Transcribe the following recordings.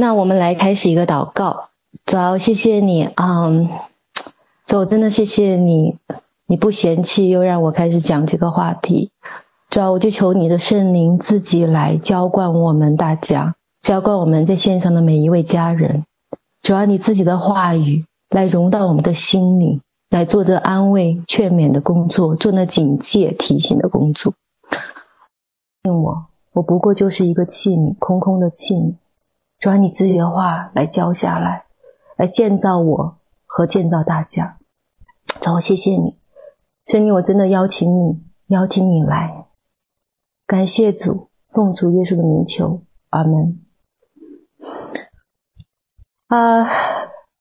那我们来开始一个祷告。主，谢谢你，嗯，主，真的谢谢你，你不嫌弃，又让我开始讲这个话题。主要，我就求你的圣灵自己来浇灌我们大家，浇灌我们在线上的每一位家人。主要你自己的话语来融到我们的心里，来做这安慰、劝勉的工作，做那警戒、提醒的工作。信我，我不过就是一个器皿，空空的器皿。主要你自己的话来教下来，来建造我和建造大家。主，谢谢你，圣灵，我真的邀请你，邀请你来。感谢主，奉主耶稣的名求，阿门。啊、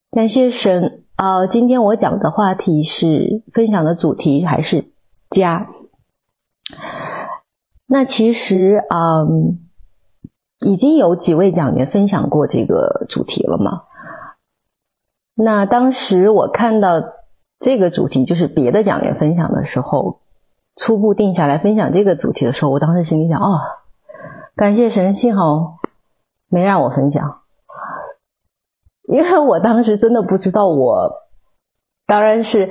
感谢神啊、今天我讲的话题是分享的主题还是家？那其实啊。已经有几位讲员分享过这个主题了吗？那当时我看到这个主题，就是别的讲员分享的时候，初步定下来分享这个主题的时候，我当时心里想：哦，感谢神，幸好没让我分享，因为我当时真的不知道我，当然是。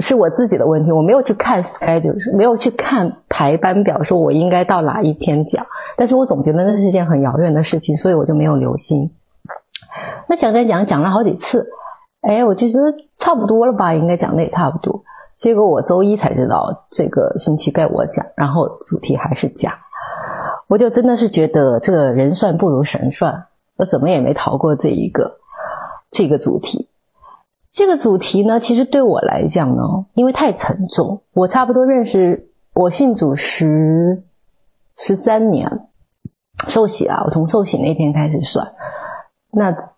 是我自己的问题，我没有去看 schedule，没有去看排班表，说我应该到哪一天讲。但是我总觉得那是件很遥远的事情，所以我就没有留心。那讲讲讲讲了好几次，哎，我就觉得差不多了吧，应该讲的也差不多。结果我周一才知道这个星期该我讲，然后主题还是讲。我就真的是觉得这个人算不如神算，我怎么也没逃过这一个这个主题。这个主题呢，其实对我来讲呢，因为太沉重。我差不多认识我信主十十三年，受洗啊，我从受洗那天开始算。那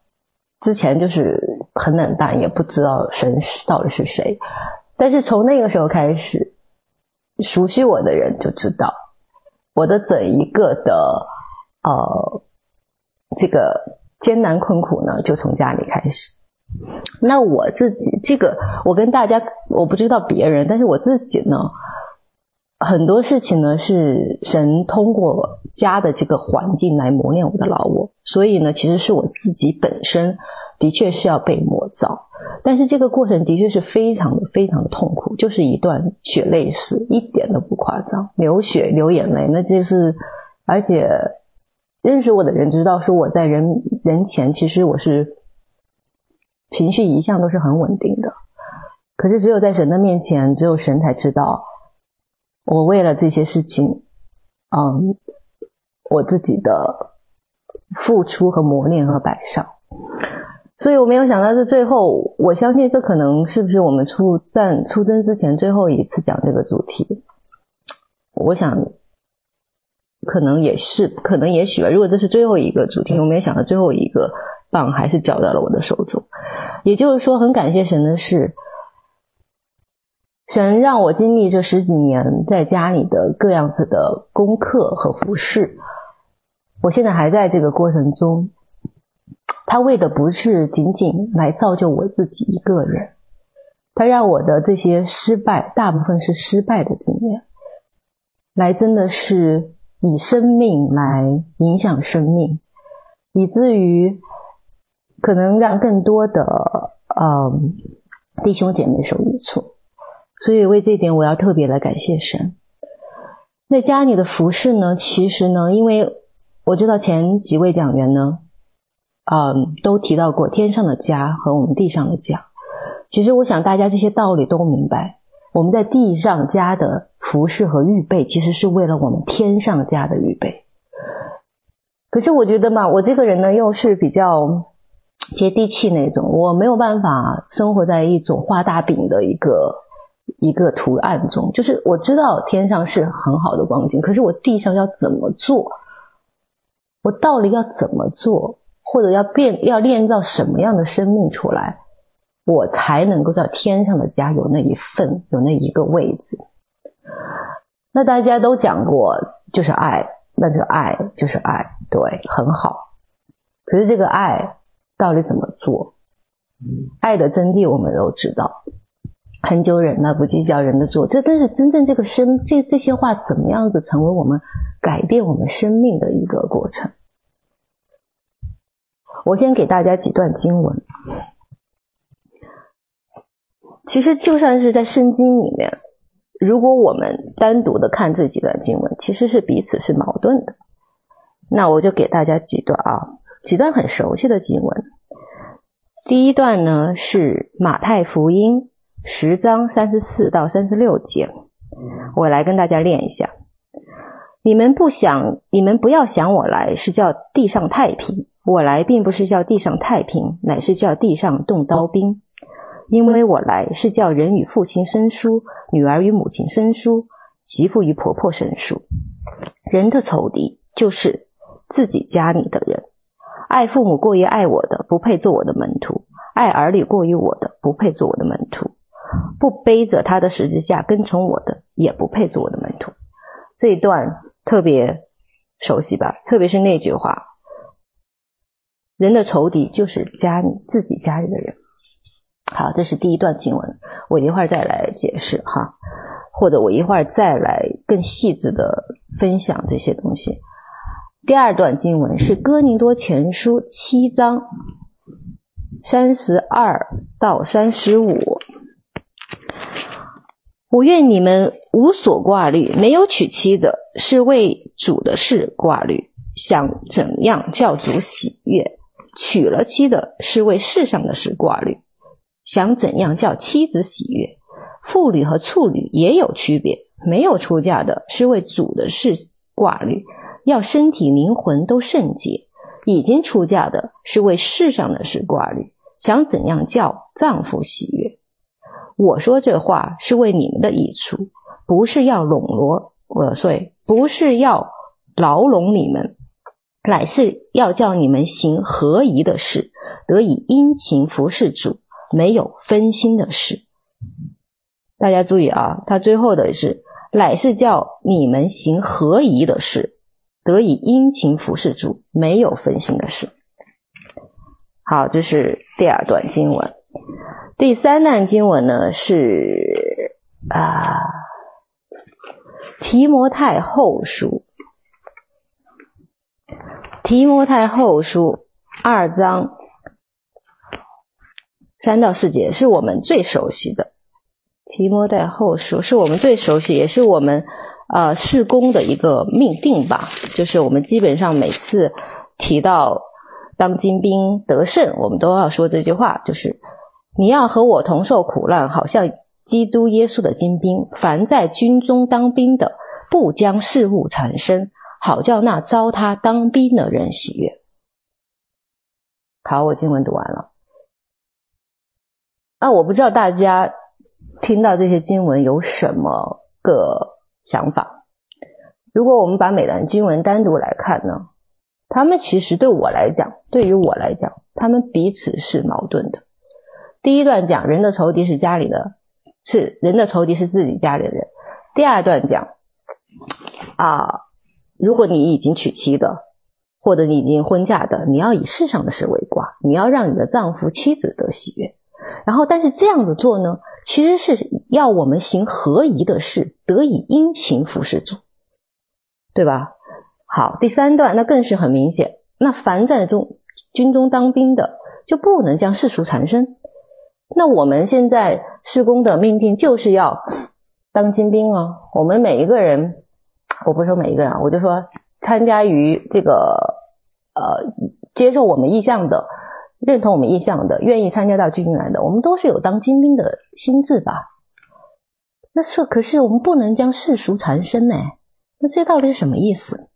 之前就是很冷淡，也不知道神到底是谁。但是从那个时候开始，熟悉我的人就知道，我的整一个的呃这个艰难困苦呢，就从家里开始。那我自己这个，我跟大家，我不知道别人，但是我自己呢，很多事情呢是神通过家的这个环境来磨练我的老我，所以呢，其实是我自己本身的确是要被磨造，但是这个过程的确是非常的非常的痛苦，就是一段血泪史，一点都不夸张，流血流眼泪，那就是，而且认识我的人知道，说我在人人前其实我是。情绪一向都是很稳定的，可是只有在神的面前，只有神才知道，我为了这些事情，嗯，我自己的付出和磨练和摆上，所以我没有想到是最后，我相信这可能是不是我们出战出征之前最后一次讲这个主题，我想可能也是，可能也许吧。如果这是最后一个主题，我没有想到最后一个。棒还是交到了我的手中，也就是说，很感谢神的是，神让我经历这十几年在家里的各样子的功课和服侍，我现在还在这个过程中。他为的不是仅仅来造就我自己一个人，他让我的这些失败，大部分是失败的经验，来真的是以生命来影响生命，以至于。可能让更多的嗯弟兄姐妹受益处，所以为这一点我要特别的感谢神。那家里的服侍呢，其实呢，因为我知道前几位讲员呢，嗯，都提到过天上的家和我们地上的家。其实我想大家这些道理都明白，我们在地上家的服侍和预备，其实是为了我们天上家的预备。可是我觉得嘛，我这个人呢，又是比较。接地气那种，我没有办法生活在一种画大饼的一个一个图案中。就是我知道天上是很好的光景，可是我地上要怎么做？我到底要怎么做？或者要变要炼造什么样的生命出来，我才能够在天上的家有那一份，有那一个位置？那大家都讲过，就是爱，那就爱就是爱，对，很好。可是这个爱。到底怎么做？爱的真谛我们都知道，很久忍耐，不计较人的做。这但是真正这个生这这些话怎么样子成为我们改变我们生命的一个过程？我先给大家几段经文。其实就算是在圣经里面，如果我们单独的看这几段经文，其实是彼此是矛盾的。那我就给大家几段啊，几段很熟悉的经文。第一段呢是马太福音十章三十四到三十六节，我来跟大家念一下。你们不想，你们不要想我来是叫地上太平，我来并不是叫地上太平，乃是叫地上动刀兵。因为我来是叫人与父亲生疏，女儿与母亲生疏，媳妇与婆婆生疏。人的仇敌就是自己家里的人。爱父母过于爱我的，不配做我的门徒；爱儿女过于我的，不配做我的门徒；不背着他的十字架跟从我的，也不配做我的门徒。这一段特别熟悉吧？特别是那句话：人的仇敌就是家里自己家里的人。好，这是第一段经文，我一会儿再来解释哈，或者我一会儿再来更细致的分享这些东西。第二段经文是哥林多前书七章三十二到三十五，我愿你们无所挂虑，没有娶妻的是为主的事挂虑，想怎样叫主喜悦；娶了妻的是为世上的事挂虑。想怎样叫妻子喜悦？妇女和处女也有区别。没有出嫁的是为主的事挂虑，要身体灵魂都圣洁；已经出嫁的是为世上的事挂虑，想怎样叫丈夫喜悦？我说这话是为你们的益处，不是要笼络我，所以不是要牢笼你们，乃是要叫你们行合宜的事，得以殷勤服侍主。没有分心的事，大家注意啊，他最后的是乃是叫你们行合宜的事，得以殷勤服侍主，没有分心的事。好，这是第二段经文。第三段经文呢是啊提摩太后书，提摩太后书二章。三到四节是我们最熟悉的，提摩太后书是我们最熟悉，也是我们呃事工的一个命定吧。就是我们基本上每次提到当军兵得胜，我们都要说这句话，就是你要和我同受苦难，好像基督耶稣的军兵。凡在军中当兵的，不将事物缠身，好叫那招他当兵的人喜悦。好，我经文读完了。那我不知道大家听到这些经文有什么个想法？如果我们把每段经文单独来看呢，他们其实对我来讲，对于我来讲，他们彼此是矛盾的。第一段讲人的仇敌是家里的，是人的仇敌是自己家里的人。第二段讲啊，如果你已经娶妻的，或者你已经婚嫁的，你要以世上的事为挂，你要让你的丈夫妻子得喜悦。然后，但是这样子做呢，其实是要我们行合宜的事，得以殷勤服侍主，对吧？好，第三段那更是很明显，那凡在中军中当兵的，就不能将世俗缠身。那我们现在施工的命定就是要当军兵啊！我们每一个人，我不说每一个人，我就说参加于这个呃接受我们意向的。认同我们意向的，愿意参加到军营来的，我们都是有当精兵的心志吧？那是，可是我们不能将世俗缠身呢？那这到底是什么意思？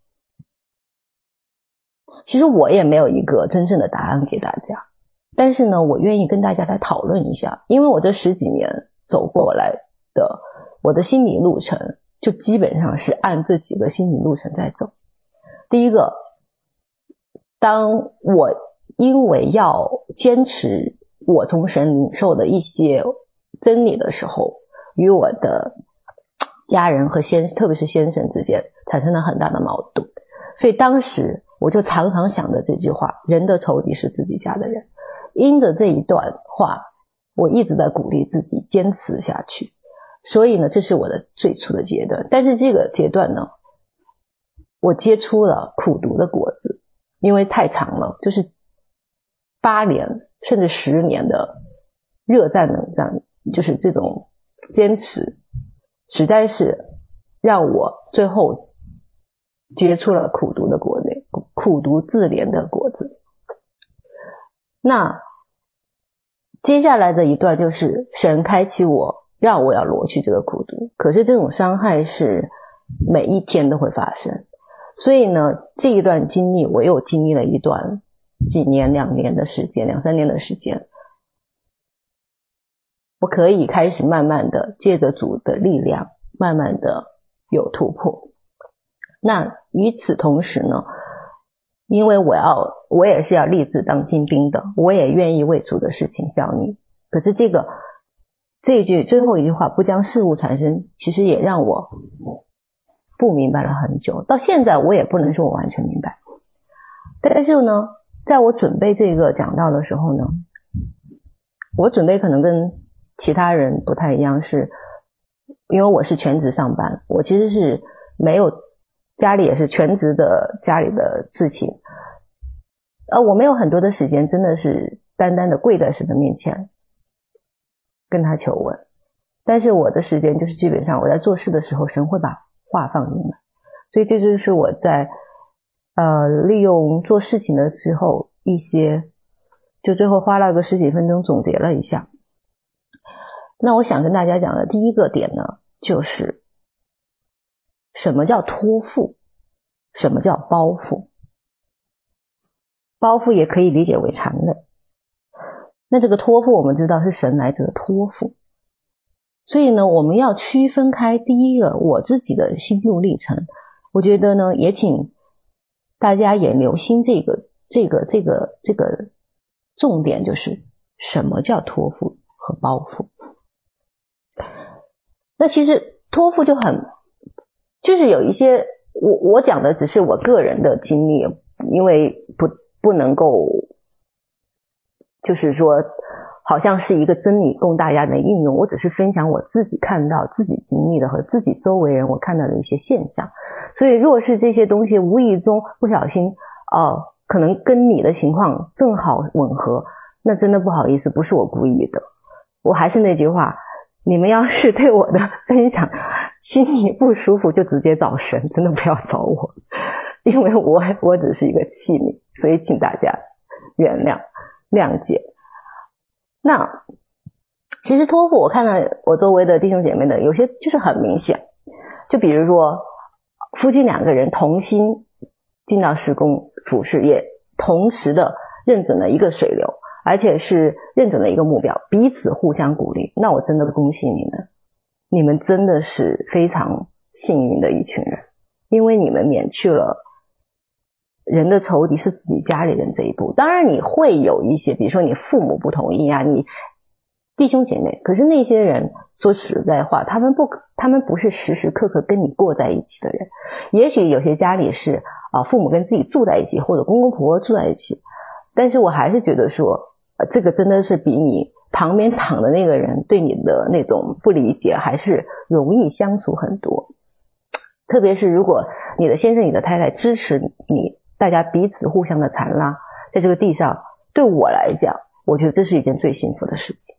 其实我也没有一个真正的答案给大家，但是呢，我愿意跟大家来讨论一下，因为我这十几年走过来的，我的心理路程就基本上是按这几个心理路程在走。第一个，当我。因为要坚持我从神领受的一些真理的时候，与我的家人和先，特别是先生之间产生了很大的矛盾，所以当时我就常常想着这句话：人的仇敌是自己家的人。因着这一段话，我一直在鼓励自己坚持下去。所以呢，这是我的最初的阶段。但是这个阶段呢，我结出了苦毒的果子，因为太长了，就是。八年甚至十年的热战冷战，就是这种坚持，实在是让我最后结出了苦毒的果子，苦毒自怜的果子。那接下来的一段就是神开启我，让我要挪去这个苦毒。可是这种伤害是每一天都会发生，所以呢，这一段经历我又经历了一段几年、两年的时间，两三年的时间，我可以开始慢慢的借着主的力量，慢慢的有突破。那与此同时呢，因为我要，我也是要立志当精兵的，我也愿意为主的事情效力。可是这个这句最后一句话，不将事物产生，其实也让我不明白了很久。到现在我也不能说我完全明白。但是呢，在我准备这个讲道的时候呢，我准备可能跟其他人不太一样，是因为我是全职上班，我其实是没有家里也是全职的家里的事情。呃，我没有很多的时间，真的是单单的跪在神的面前跟他求问。但是我的时间就是基本上我在做事的时候，神会把话放进来。所以这就是我在呃利用做事情的时候一些，就最后花了个十几分钟总结了一下。那我想跟大家讲的第一个点呢，就是什么叫托付，什么叫包袱。包袱也可以理解为缠累。那这个托付我们知道是神来者的托付，所以呢，我们要区分开第一个我自己的心路历程。我觉得呢，也请大家也留心这个这个这个这个重点，就是什么叫托付和包袱。那其实托付就很，就是有一些我我讲的只是我个人的经历，因为不。不能够，就是说，好像是一个真理供大家的应用。我只是分享我自己看到、自己经历的和自己周围人我看到的一些现象。所以，若是这些东西无意中不小心，哦、呃，可能跟你的情况正好吻合，那真的不好意思，不是我故意的。我还是那句话，你们要是对我的分享心里不舒服，就直接找神，真的不要找我。因为我我只是一个器皿，所以请大家原谅谅解。那其实托付，我看到我周围的弟兄姐妹的有些就是很明显，就比如说夫妻两个人同心进到施工服事业，同时的认准了一个水流，而且是认准了一个目标，彼此互相鼓励。那我真的恭喜你们，你们真的是非常幸运的一群人，因为你们免去了。人的仇敌是自己家里人这一步，当然你会有一些，比如说你父母不同意啊，你弟兄姐妹，可是那些人说实在话，他们不，他们不是时时刻刻跟你过在一起的人。也许有些家里是啊，父母跟自己住在一起，或者公公婆婆住在一起，但是我还是觉得说，这个真的是比你旁边躺的那个人对你的那种不理解，还是容易相处很多。特别是如果你的先生、你的太太支持你。大家彼此互相的残拉，在这个地上，对我来讲，我觉得这是一件最幸福的事情。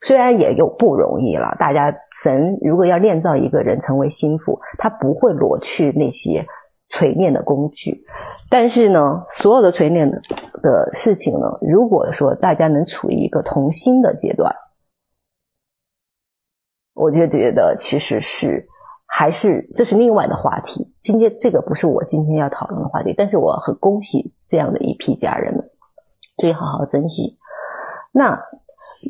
虽然也有不容易了，大家神如果要炼造一个人成为心腹，他不会裸去那些锤炼的工具。但是呢，所有的锤炼的的事情呢，如果说大家能处于一个同心的阶段，我就觉得其实是。还是这是另外的话题，今天这个不是我今天要讨论的话题，但是我很恭喜这样的一批家人们，所以好好珍惜。那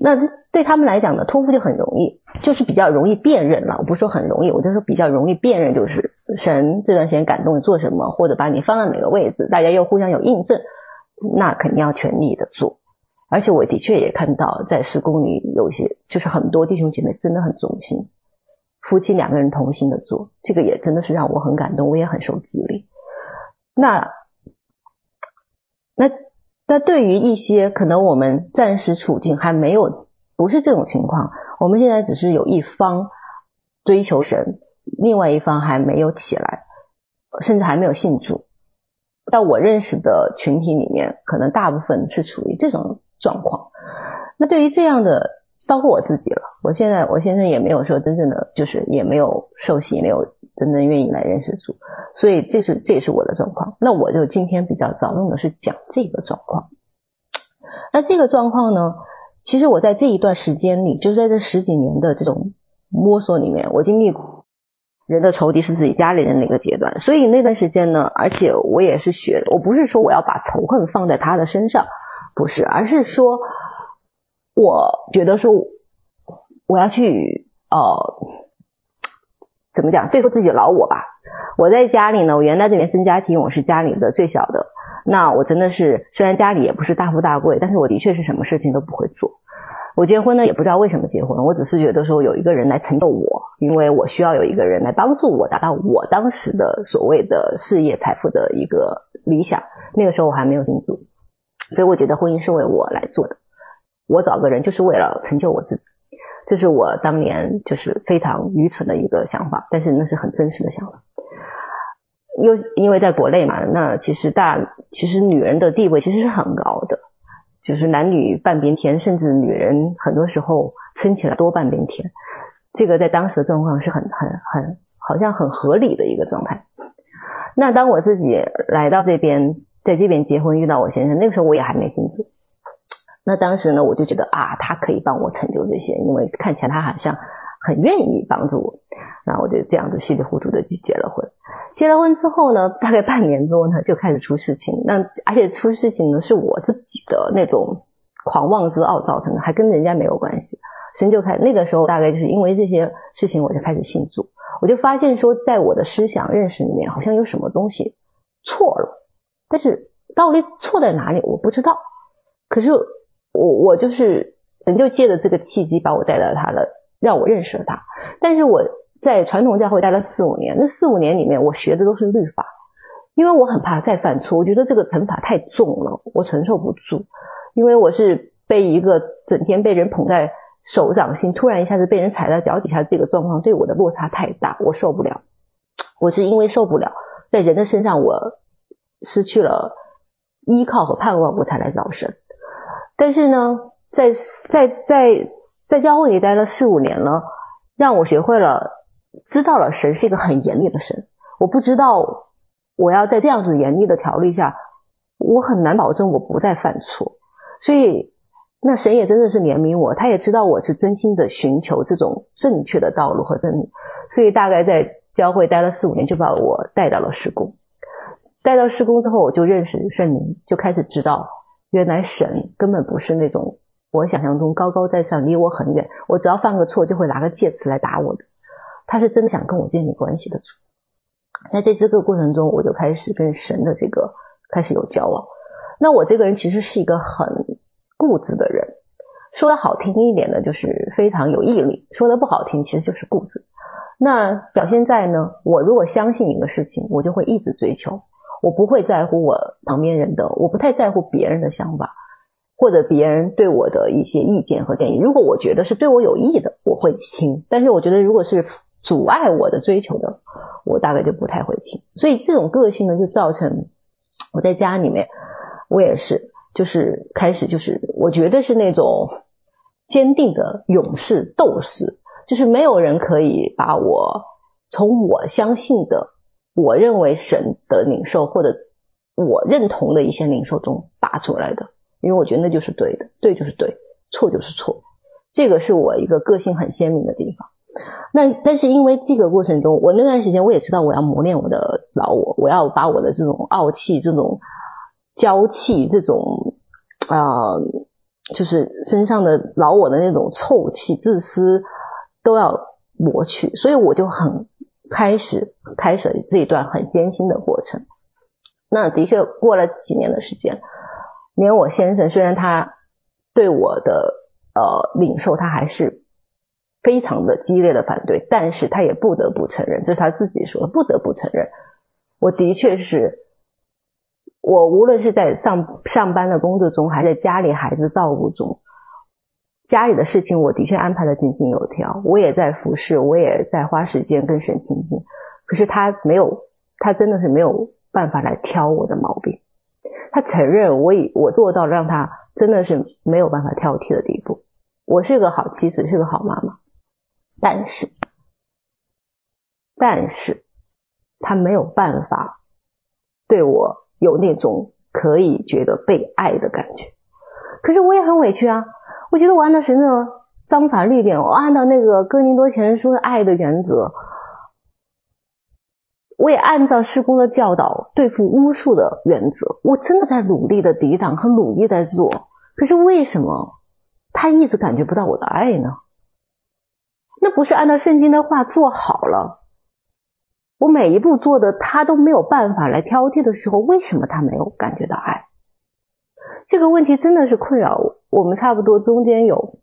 那这对他们来讲呢，托付就很容易，就是比较容易辨认了。我不说很容易，我就说比较容易辨认，就是神这段时间感动你做什么，或者把你放在哪个位置，大家又互相有印证，那肯定要全力的做。而且我的确也看到，在施工里有些，就是很多弟兄姐妹真的很忠心。夫妻两个人同心的做，这个也真的是让我很感动，我也很受激励。那那那对于一些可能我们暂时处境还没有不是这种情况，我们现在只是有一方追求神，另外一方还没有起来，甚至还没有信主。在我认识的群体里面，可能大部分是处于这种状况。那对于这样的，包括我自己了，我现在我先生也没有说真正的，就是也没有受洗，也没有真正愿意来认识主，所以这是这也是我的状况。那我就今天比较着重的是讲这个状况。那这个状况呢，其实我在这一段时间里，就在这十几年的这种摸索里面，我经历过。人的仇敌是自己家里人那个阶段，所以那段时间呢，而且我也是学，我不是说我要把仇恨放在他的身上，不是，而是说，我觉得说我要去呃，怎么讲，对付自己老我吧。我在家里呢，我原来这原生家庭，我是家里的最小的，那我真的是虽然家里也不是大富大贵，但是我的确是什么事情都不会做。我结婚呢，也不知道为什么结婚，我只是觉得说有一个人来成就我，因为我需要有一个人来帮助我达到我当时的所谓的事业财富的一个理想。那个时候我还没有信主，所以我觉得婚姻是为我来做的。我找个人就是为了成就我自己，这是我当年就是非常愚蠢的一个想法，但是那是很真实的想法。又因为在国内嘛，那其实大其实女人的地位其实是很高的。就是男女半边天，甚至女人很多时候撑起来多半边天，这个在当时的状况是很很很好像很合理的一个状态。那当我自己来到这边，在这边结婚遇到我先生，那个时候我也还没信主。那当时呢，我就觉得啊，他可以帮我成就这些，因为看起来他好像很愿意帮助我。那我就这样子稀里糊涂的去结了婚。结了婚之后呢，大概半年多呢，就开始出事情。那而且出事情呢，是我自己的那种狂妄之傲造成的，还跟人家没有关系。神就开，那个时候大概就是因为这些事情，我就开始信主。我就发现说，在我的思想认识里面，好像有什么东西错了。但是到底错在哪里，我不知道。可是我我就是神就借着这个契机把我带到他了，让我认识了他。但是我。在传统教会待了四五年，那四五年里面，我学的都是律法，因为我很怕再犯错，我觉得这个惩罚太重了，我承受不住。因为我是被一个整天被人捧在手掌心，突然一下子被人踩在脚底下，这个状况对我的落差太大，我受不了。我是因为受不了，在人的身上我失去了依靠和盼望，我才来找神。但是呢，在在在在教会里待了四五年了，让我学会了。知道了，神是一个很严厉的神。我不知道我要在这样子严厉的条例下，我很难保证我不再犯错。所以，那神也真的是怜悯我，他也知道我是真心的寻求这种正确的道路和真理。所以，大概在教会待了四五年，就把我带到了事工。带到事工之后，我就认识圣灵，就开始知道，原来神根本不是那种我想象中高高在上，离我很远，我只要犯个错就会拿个戒尺来打我的。他是真的想跟我建立关系的主，那在这个过程中，我就开始跟神的这个开始有交往。那我这个人其实是一个很固执的人，说的好听一点呢，就是非常有毅力；说的不好听，其实就是固执。那表现在呢，我如果相信一个事情，我就会一直追求，我不会在乎我旁边人的，我不太在乎别人的想法，或者别人对我的一些意见和建议。如果我觉得是对我有益的，我会听；但是我觉得如果是阻碍我的追求的，我大概就不太会听。所以这种个性呢，就造成我在家里面，我也是，就是开始就是，我觉得是那种坚定的勇士、斗士，就是没有人可以把我从我相信的、我认为神的领受或者我认同的一些领受中拔出来的，因为我觉得那就是对的，对就是对，错就是错。这个是我一个个性很鲜明的地方。那但是因为这个过程中，我那段时间我也知道我要磨练我的老我，我要把我的这种傲气、这种娇气、这种啊、呃，就是身上的老我的那种臭气、自私都要磨去，所以我就很开始开始了这一段很艰辛的过程。那的确过了几年的时间，连我先生虽然他对我的呃领受，他还是。非常的激烈的反对，但是他也不得不承认，这是他自己说，不得不承认，我的确是，我无论是在上上班的工作中，还是在家里孩子照顾中，家里的事情我的确安排的井井有条，我也在服侍，我也在花时间跟神亲近，可是他没有，他真的是没有办法来挑我的毛病。他承认我已我做到让他真的是没有办法挑剔的地步。我是个好妻子，是个好妈妈，但是，但是，他没有办法对我有那种可以觉得被爱的感觉。可是我也很委屈啊！我觉得我按照神的章法律典，我按照那个哥林多前书的爱的原则。我也按照事工的教导对付巫术的原则，我真的在努力的抵挡和努力在做。可是为什么他一直感觉不到我的爱呢？那不是按照圣经的话做好了，我每一步做的他都没有办法来挑剔的时候，为什么他没有感觉到爱？这个问题真的是困扰我。我们差不多中间有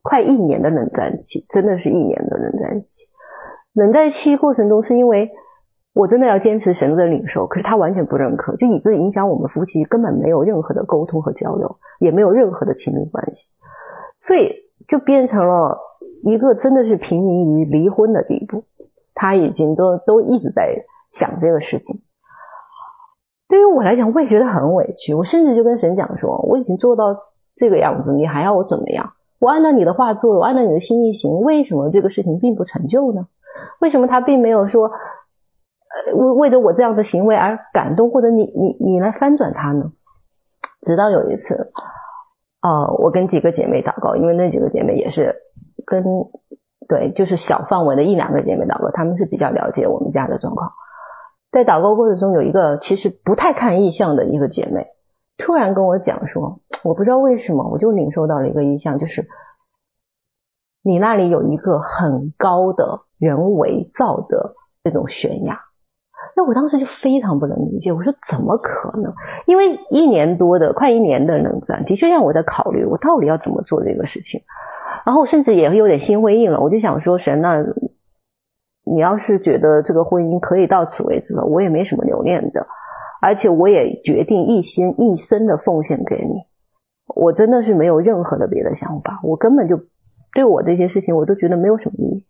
快一年的冷战期，真的是一年的冷战期。冷战期过程中，是因为我真的要坚持神的领受，可是他完全不认可，就以致影响我们夫妻根本没有任何的沟通和交流，也没有任何的亲密关系，所以就变成了一个真的是濒临于离婚的地步。他已经都都一直在想这个事情。对于我来讲，我也觉得很委屈。我甚至就跟神讲说，我已经做到这个样子，你还要我怎么样？我按照你的话做，我按照你的心意行，为什么这个事情并不成就呢？为什么他并没有说，呃，为为着我这样的行为而感动，或者你你你来翻转他呢？直到有一次，呃，我跟几个姐妹祷告，因为那几个姐妹也是跟对，就是小范围的一两个姐妹祷告，她们是比较了解我们家的状况。在祷告过程中，有一个其实不太看意象的一个姐妹，突然跟我讲说，我不知道为什么，我就领受到了一个意象，就是你那里有一个很高的。人为造的这种悬崖，那我当时就非常不能理解。我说怎么可能？因为一年多的快一年的冷战，的确让我在考虑我到底要怎么做这个事情。然后甚至也有点心灰意冷，我就想说神啊，你要是觉得这个婚姻可以到此为止了，我也没什么留恋的，而且我也决定一心一生的奉献给你。我真的是没有任何的别的想法，我根本就对我这些事情我都觉得没有什么意义。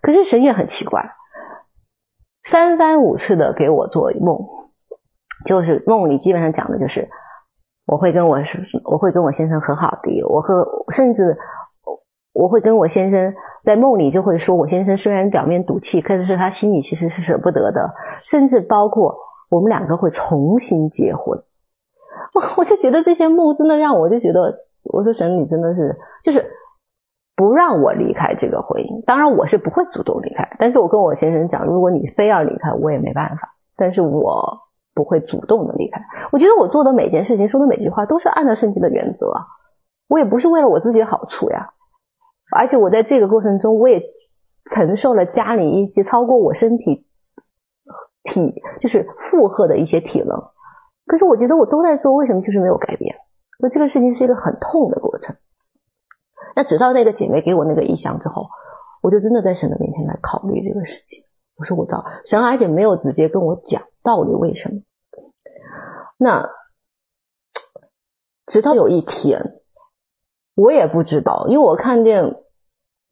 可是神也很奇怪，三番五次的给我做梦，就是梦里基本上讲的就是我会跟我我会跟我先生和好的，我和甚至我会跟我先生在梦里就会说，我先生虽然表面赌气，可是他心里其实是舍不得的，甚至包括我们两个会重新结婚。我我就觉得这些梦真的让我就觉得，我说神你真的是就是。不让我离开这个婚姻，当然我是不会主动离开。但是我跟我先生讲，如果你非要离开，我也没办法。但是我不会主动的离开。我觉得我做的每件事情，说的每句话，都是按照圣经的原则。我也不是为了我自己的好处呀。而且我在这个过程中，我也承受了家里一些超过我身体体就是负荷的一些体能。可是我觉得我都在做，为什么就是没有改变？那这个事情是一个很痛的过程。那直到那个姐妹给我那个意向之后，我就真的在神的面前来考虑这个事情。我说我到神，而且没有直接跟我讲到底为什么。那直到有一天，我也不知道，因为我看见，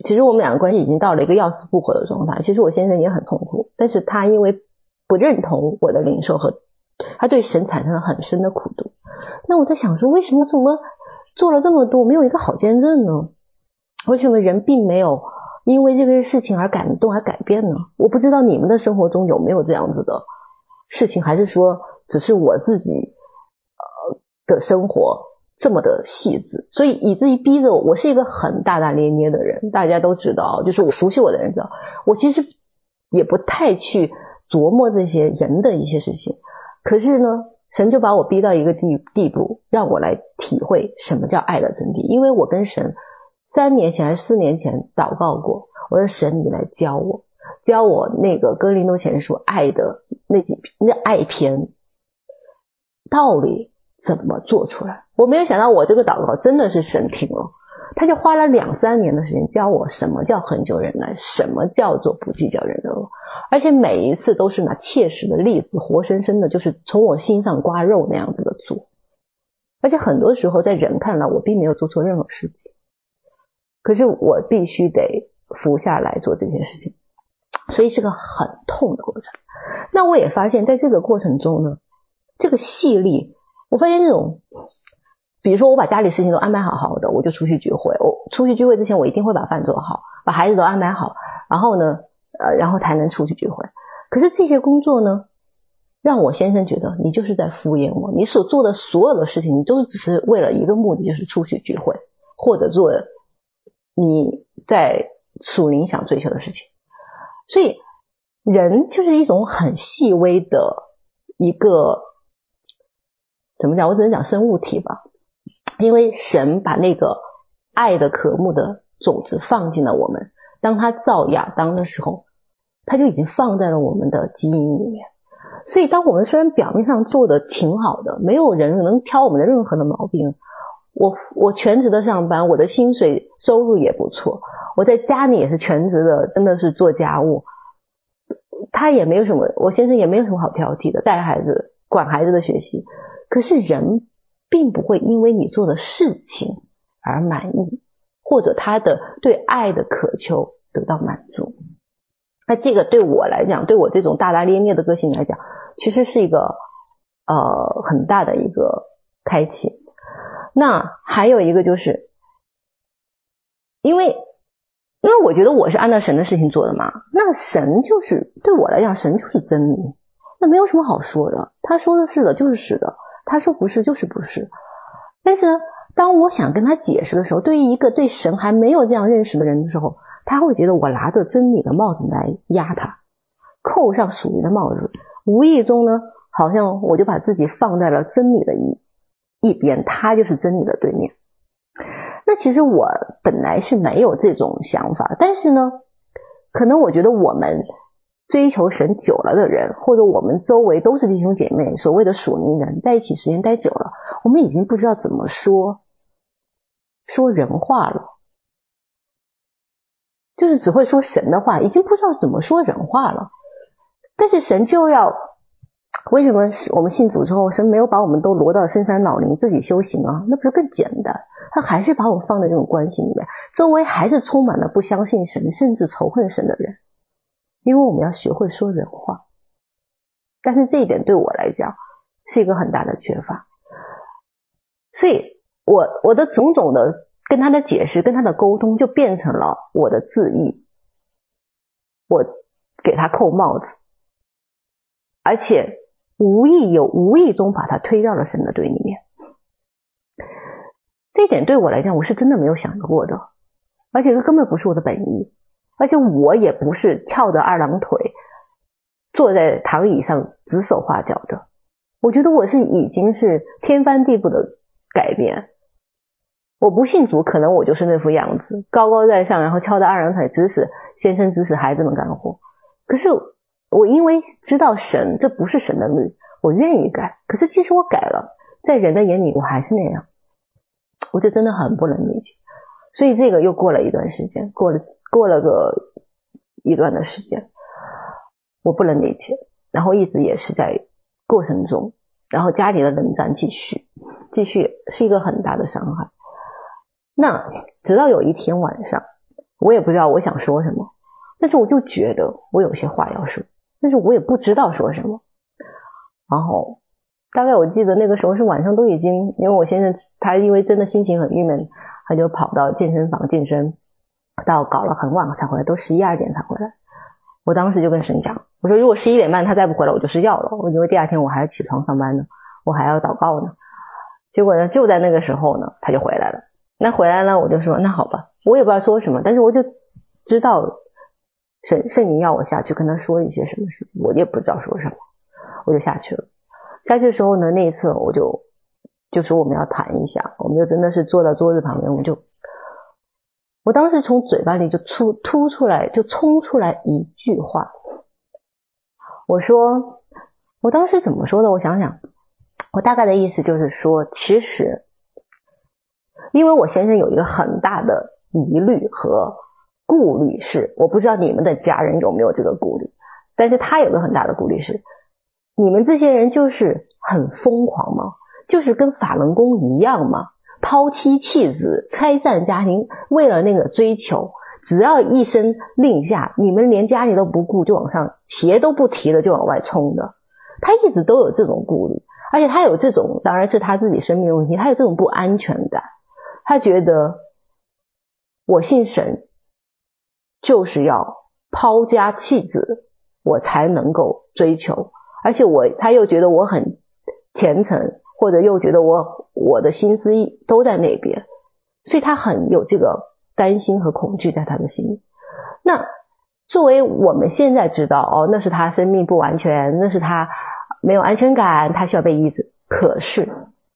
其实我们两个关系已经到了一个要死不活的状态。其实我先生也很痛苦，但是他因为不认同我的领受和他对神产生了很深的苦毒。那我在想说，为什么这么？做了这么多，没有一个好见证呢？为什么人并没有因为这个事情而感动、而改变呢？我不知道你们的生活中有没有这样子的事情，还是说只是我自己呃的生活这么的细致，所以以至于逼着我。我是一个很大大咧咧的人，大家都知道，就是我熟悉我的人知道，我其实也不太去琢磨这些人的一些事情。可是呢，神就把我逼到一个地地步，让我来体会什么叫爱的真谛。因为我跟神三年前还是四年前祷告过，我说神，你来教我，教我那个哥林多前书爱的那几那爱篇道理怎么做出来。我没有想到我这个祷告真的是神听了。他就花了两三年的时间教我什么叫恒久忍耐，什么叫做不计较人的恶，而且每一次都是拿切实的例子，活生生的，就是从我心上刮肉那样子的做。而且很多时候在人看来，我并没有做错任何事情，可是我必须得服下来做这件事情。所以是个很痛的过程。那我也发现，在这个过程中呢，这个细腻，我发现那种，比如说我把家里事情都安排好好的，我就出去聚会。我出去聚会之前，我一定会把饭做好，把孩子都安排好，然后呢，呃，然后才能出去聚会。可是这些工作呢，让我先生觉得你就是在敷衍我，你所做的所有的事情，你都只是为了一个目的，就是出去聚会，或者做你在属灵想追求的事情。所以，人就是一种很细微的一个，怎么讲？我只能讲生物体吧，因为神把那个爱的渴慕的种子放进了我们，当他造亚当的时候，他就已经放在了我们的基因里面。所以，当我们虽然表面上做的挺好的，没有人能挑我们的任何的毛病。我我全职的上班，我的薪水收入也不错，我在家里也是全职的，真的是做家务。他也没有什么，我先生也没有什么好挑剔的，带孩子、管孩子的学习。可是人并不会因为你做的事情而满意，或者他的对爱的渴求得到满足。那这个对我来讲，对我这种大大咧咧的个性来讲，其实是一个呃很大的一个开启。那还有一个就是，因为因为我觉得我是按照神的事情做的嘛，那神就是对我来讲，神就是真理，那没有什么好说的。他说的是的，就是是的；他说不是，就是不是。但是当我想跟他解释的时候，对于一个对神还没有这样认识的人的时候，他会觉得我拿着真理的帽子来压他，扣上属于的帽子，无意中呢，好像我就把自己放在了真理的一一边，他就是真理的对面。那其实我本来是没有这种想法，但是呢，可能我觉得我们追求神久了的人，或者我们周围都是弟兄姐妹，所谓的属灵人，在一起时间待久了，我们已经不知道怎么说说人话了。就是只会说神的话，已经不知道怎么说人话了。但是神就要，为什么我们信主之后，神没有把我们都挪到深山老林自己修行啊？那不是更简单？他还是把我放在这种关系里面，周围还是充满了不相信神，甚至仇恨神的人。因为我们要学会说人话，但是这一点对我来讲是一个很大的缺乏。所以我我的种种的。跟他的解释，跟他的沟通，就变成了我的自意，我给他扣帽子，而且无意有无意中把他推到了神的对立面。这一点对我来讲，我是真的没有想过的，而且这根本不是我的本意，而且我也不是翘着二郎腿坐在躺椅上指手画脚的。我觉得我是已经是天翻地覆的改变。我不信主，可能我就是那副样子，高高在上，然后翘着二郎腿指使先生指使孩子们干活。可是我因为知道神，这不是神的律，我愿意改。可是即使我改了，在人的眼里我还是那样，我就真的很不能理解。所以这个又过了一段时间，过了过了个一段的时间，我不能理解，然后一直也是在过程中，然后家里的冷战继续继续是一个很大的伤害。那直到有一天晚上，我也不知道我想说什么，但是我就觉得我有些话要说，但是我也不知道说什么。然后大概我记得那个时候是晚上，都已经因为我先生他因为真的心情很郁闷，他就跑到健身房健身，到搞了很晚才回来，都十一二点才回来。我当时就跟神讲，我说如果十一点半他再不回来，我就睡觉了。我因为第二天我还要起床上班呢，我还要祷告呢。结果呢，就在那个时候呢，他就回来了。那回来了，我就说那好吧，我也不知道说什么，但是我就知道圣圣灵要我下去跟他说一些什么事情，我也不知道说什么，我就下去了。下去的时候呢，那一次我就就说我们要谈一下，我们就真的是坐到桌子旁边，我就我当时从嘴巴里就出突出来，就冲出来一句话，我说我当时怎么说的？我想想，我大概的意思就是说，其实。因为我先生有一个很大的疑虑和顾虑，是我不知道你们的家人有没有这个顾虑，但是他有个很大的顾虑是，你们这些人就是很疯狂吗？就是跟法轮功一样嘛？抛妻弃子、拆散家庭，为了那个追求，只要一声令下，你们连家里都不顾就往上，鞋都不提了就往外冲的。他一直都有这种顾虑，而且他有这种，当然是他自己生命问题，他有这种不安全感。他觉得我信神，就是要抛家弃子，我才能够追求，而且我他又觉得我很虔诚，或者又觉得我我的心思都在那边，所以他很有这个担心和恐惧在他的心里。那作为我们现在知道，哦，那是他生命不完全，那是他没有安全感，他需要被医治。可是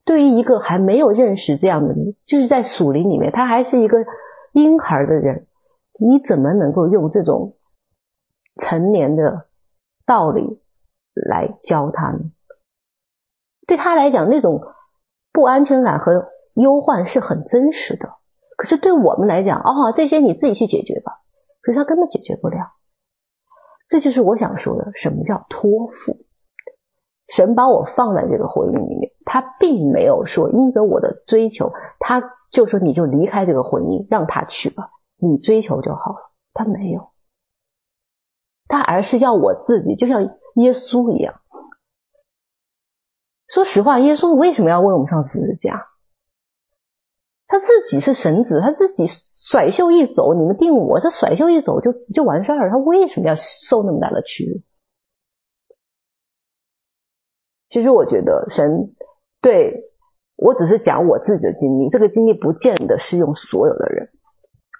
对于一个还没有认识这样的人，就是在属灵里面，他还是一个婴孩的人，你怎么能够用这种成年的道理来教他呢？对他来讲，那种不安全感和忧患是很真实的。可是对我们来讲，哦，这些你自己去解决吧。可是他根本解决不了。这就是我想说的，什么叫托付？神把我放在这个婚姻里面，他并没有说因着我的追求，他就说你就离开这个婚姻，让他去吧，你追求就好了。他没有，他而是要我自己，就像耶稣一样。说实话，耶稣为什么要为我们上十字架？他自己是神子，他自己甩袖一走，你们定我，他甩袖一走就就完事儿了。他为什么要受那么大的屈辱？其实我觉得神对我只是讲我自己的经历，这个经历不见得适用所有的人。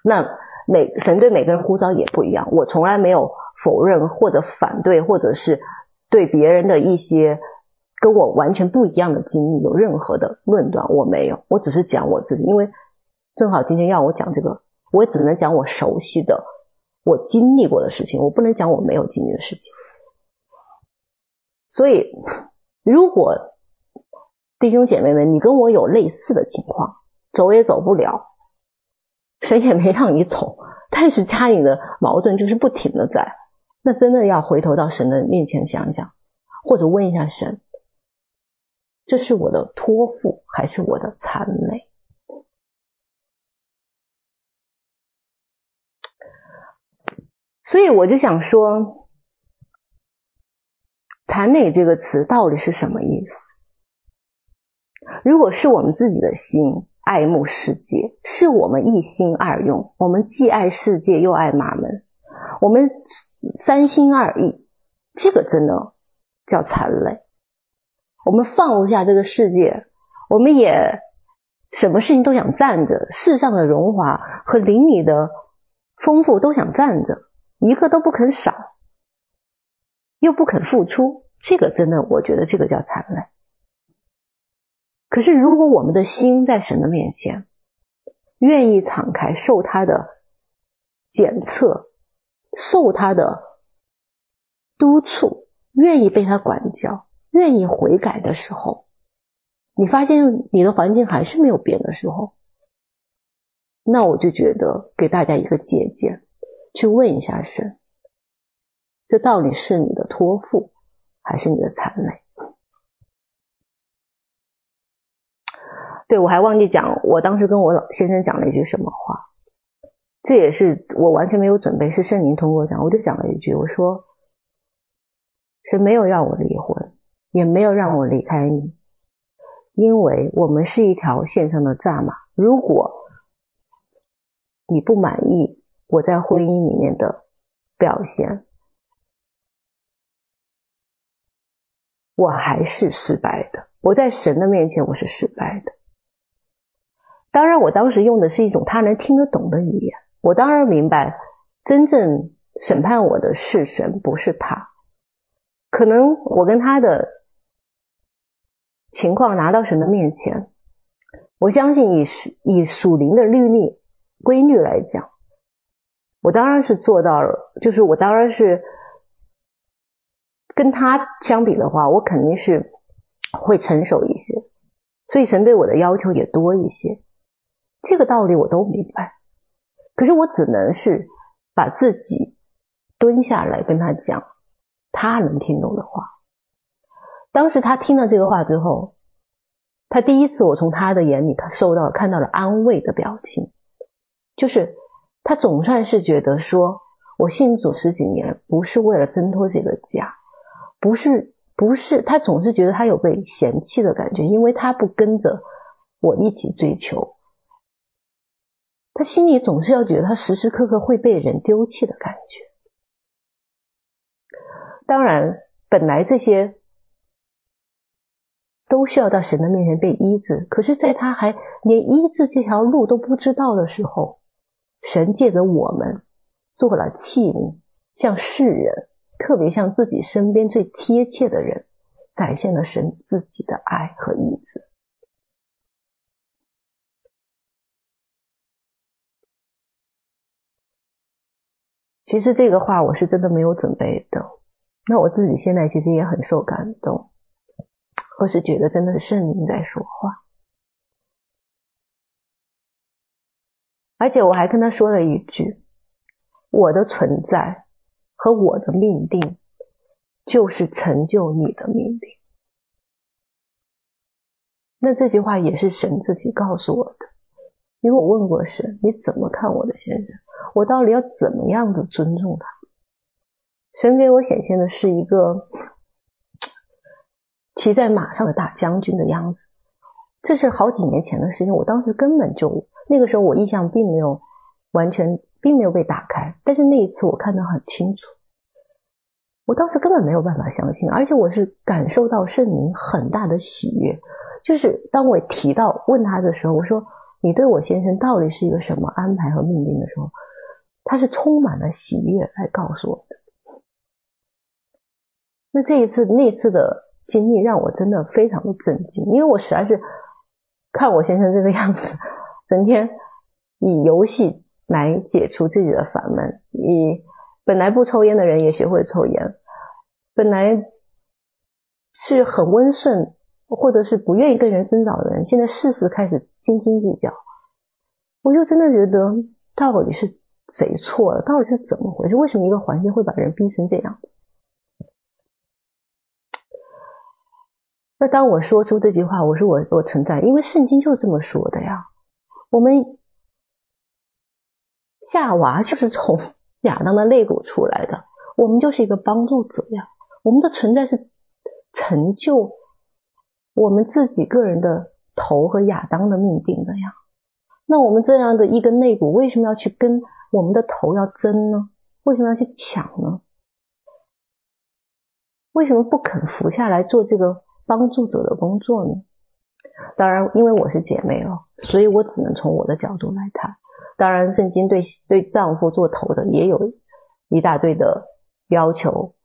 那每神对每个人呼召也不一样，我从来没有否认或者反对，或者是对别人的一些。跟我完全不一样的经历有任何的论断，我没有，我只是讲我自己，因为正好今天要我讲这个，我也只能讲我熟悉的、我经历过的事情，我不能讲我没有经历的事情。所以，如果弟兄姐妹们，你跟我有类似的情况，走也走不了，神也没让你走，但是家里的矛盾就是不停的在，那真的要回头到神的面前想想，或者问一下神。这是我的托付还是我的残累？所以我就想说，“残累”这个词到底是什么意思？如果是我们自己的心爱慕世界，是我们一心二用，我们既爱世界又爱玛门，我们三心二意，这个真的叫残累。我们放不下这个世界，我们也什么事情都想占着，世上的荣华和邻里的丰富都想占着，一个都不肯少，又不肯付出，这个真的，我觉得这个叫残累。可是如果我们的心在神的面前，愿意敞开，受他的检测，受他的督促，愿意被他管教。愿意悔改的时候，你发现你的环境还是没有变的时候，那我就觉得给大家一个借鉴，去问一下神，这到底是你的托付还是你的残累？对，我还忘记讲，我当时跟我老先生讲了一句什么话，这也是我完全没有准备，是圣灵通过讲，我就讲了一句，我说神没有让我离婚。也没有让我离开你，因为我们是一条线上的蚱蜢。如果你不满意我在婚姻里面的表现，我还是失败的。我在神的面前我是失败的。当然，我当时用的是一种他能听得懂的语言。我当然明白，真正审判我的是神，不是他。可能我跟他的。情况拿到神的面前，我相信以以属灵的律例规律来讲，我当然是做到了，就是我当然是跟他相比的话，我肯定是会成熟一些，所以神对我的要求也多一些，这个道理我都明白。可是我只能是把自己蹲下来跟他讲，他能听懂的话。当时他听了这个话之后，他第一次我从他的眼里他受到看到了安慰的表情，就是他总算是觉得说，我信主十几年，不是为了挣脱这个家，不是不是，他总是觉得他有被嫌弃的感觉，因为他不跟着我一起追求，他心里总是要觉得他时时刻刻会被人丢弃的感觉。当然，本来这些都需要到神的面前被医治，可是，在他还连医治这条路都不知道的时候，神借着我们做了器皿，向世人，特别向自己身边最贴切的人，展现了神自己的爱和医治。其实这个话我是真的没有准备的。那我自己现在其实也很受感动，或是觉得真的是圣灵在说话，而且我还跟他说了一句：“我的存在和我的命定，就是成就你的命定。”那这句话也是神自己告诉我的，因为我问过神：“你怎么看我的先生？我到底要怎么样的尊重他？”神给我显现的是一个骑在马上的大将军的样子，这是好几年前的事情。我当时根本就那个时候，我印象并没有完全，并没有被打开。但是那一次我看得很清楚，我当时根本没有办法相信，而且我是感受到圣灵很大的喜悦。就是当我提到问他的时候，我说：“你对我先生到底是一个什么安排和命令的时候，他是充满了喜悦来告诉我的。”那这一次那次的经历让我真的非常的震惊，因为我实在是看我先生这个样子，整天以游戏来解除自己的烦闷，以本来不抽烟的人也学会抽烟，本来是很温顺或者是不愿意跟人争吵的人，现在事事开始斤斤计较，我就真的觉得到底是谁错了？到底是怎么回事？为什么一个环境会把人逼成这样？那当我说出这句话，我说我我存在，因为圣经就这么说的呀。我们夏娃就是从 亚当的肋骨出来的，我们就是一个帮助者呀。我们的存在是成就我们自己个人的头和亚当的命定的呀。那我们这样的一根肋骨，为什么要去跟我们的头要争呢？为什么要去抢呢？为什么不肯服下来做这个？帮助者的工作呢？当然，因为我是姐妹哦，所以我只能从我的角度来谈。当然，圣经对对丈夫做头的也有一大堆的要求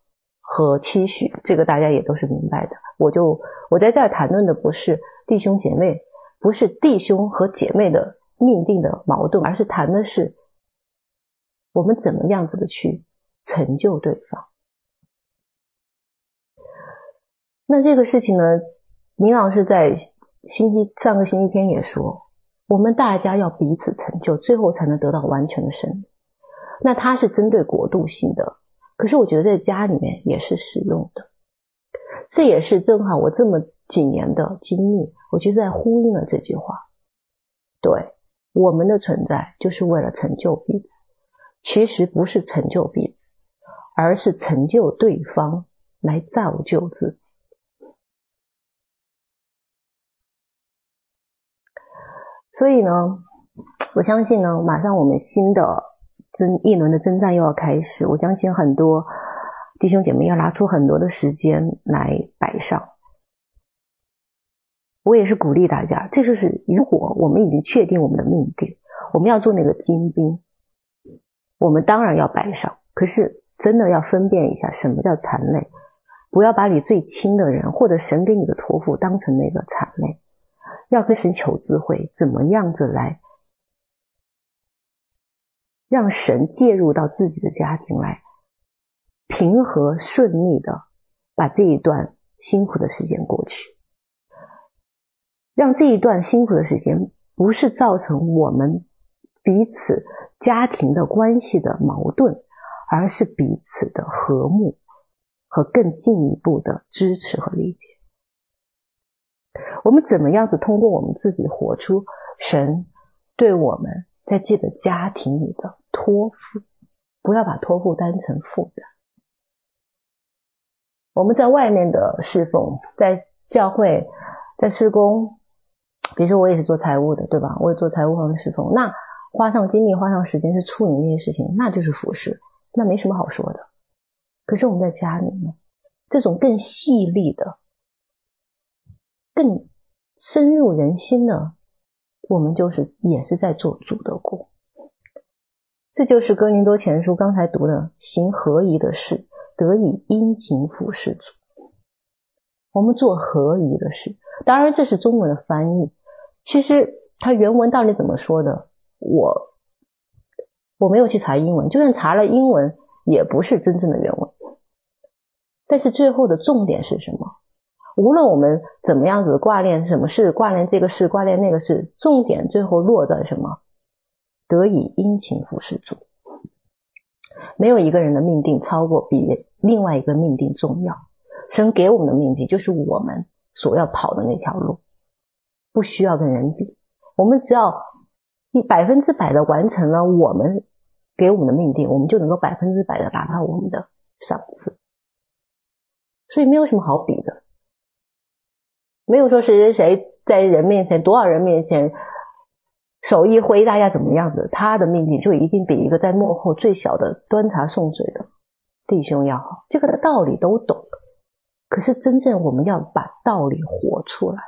和期许，这个大家也都是明白的。我就我在这儿谈论的不是弟兄姐妹，不是弟兄和姐妹的命定的矛盾，而是谈的是我们怎么样子的去成就对方。那这个事情呢，明老师在星期上个星期天也说，我们大家要彼此成就，最后才能得到完全的胜利。那它是针对国度性的，可是我觉得在家里面也是适用的。这也是正好我这么几年的经历，我就在呼应了这句话。对，我们的存在就是为了成就彼此，其实不是成就彼此，而是成就对方，来造就自己。所以呢，我相信呢，马上我们新的征一轮的征战又要开始。我相信很多弟兄姐妹要拿出很多的时间来摆上。我也是鼓励大家，这就是如果我们已经确定我们的命定，我们要做那个精兵，我们当然要摆上。可是真的要分辨一下什么叫残类，不要把你最亲的人或者神给你的托付当成那个残类。要跟神求智慧，怎么样子来让神介入到自己的家庭来，平和顺利的把这一段辛苦的时间过去，让这一段辛苦的时间不是造成我们彼此家庭的关系的矛盾，而是彼此的和睦和更进一步的支持和理解。我们怎么样子通过我们自己活出神对我们在这个家庭里的托付，不要把托付当成负担。我们在外面的侍奉，在教会，在施工，比如说我也是做财务的，对吧？我也做财务方面侍奉，那花上精力、花上时间去处理那些事情，那就是服事，那没什么好说的。可是我们在家里呢，这种更细腻的、更深入人心的，我们就是也是在做主的过。这就是哥林多前书刚才读的“行合宜的事”。得以殷勤服侍主，我们做合宜的事。当然，这是中文的翻译。其实它原文到底怎么说的，我我没有去查英文，就算查了英文，也不是真正的原文。但是最后的重点是什么？无论我们怎么样子挂念什么事，挂念这个事，挂念那个事，重点最后落在什么？得以殷勤服事主。没有一个人的命定超过比另外一个命定重要。神给我们的命定就是我们所要跑的那条路，不需要跟人比。我们只要你百分之百的完成了我们给我们的命定，我们就能够百分之百的达到我们的赏赐。所以没有什么好比的，没有说谁谁谁在人面前，多少人面前。手一挥，大家怎么样子？他的命运就一定比一个在幕后最小的端茶送水的弟兄要好。这个的道理都懂，可是真正我们要把道理活出来，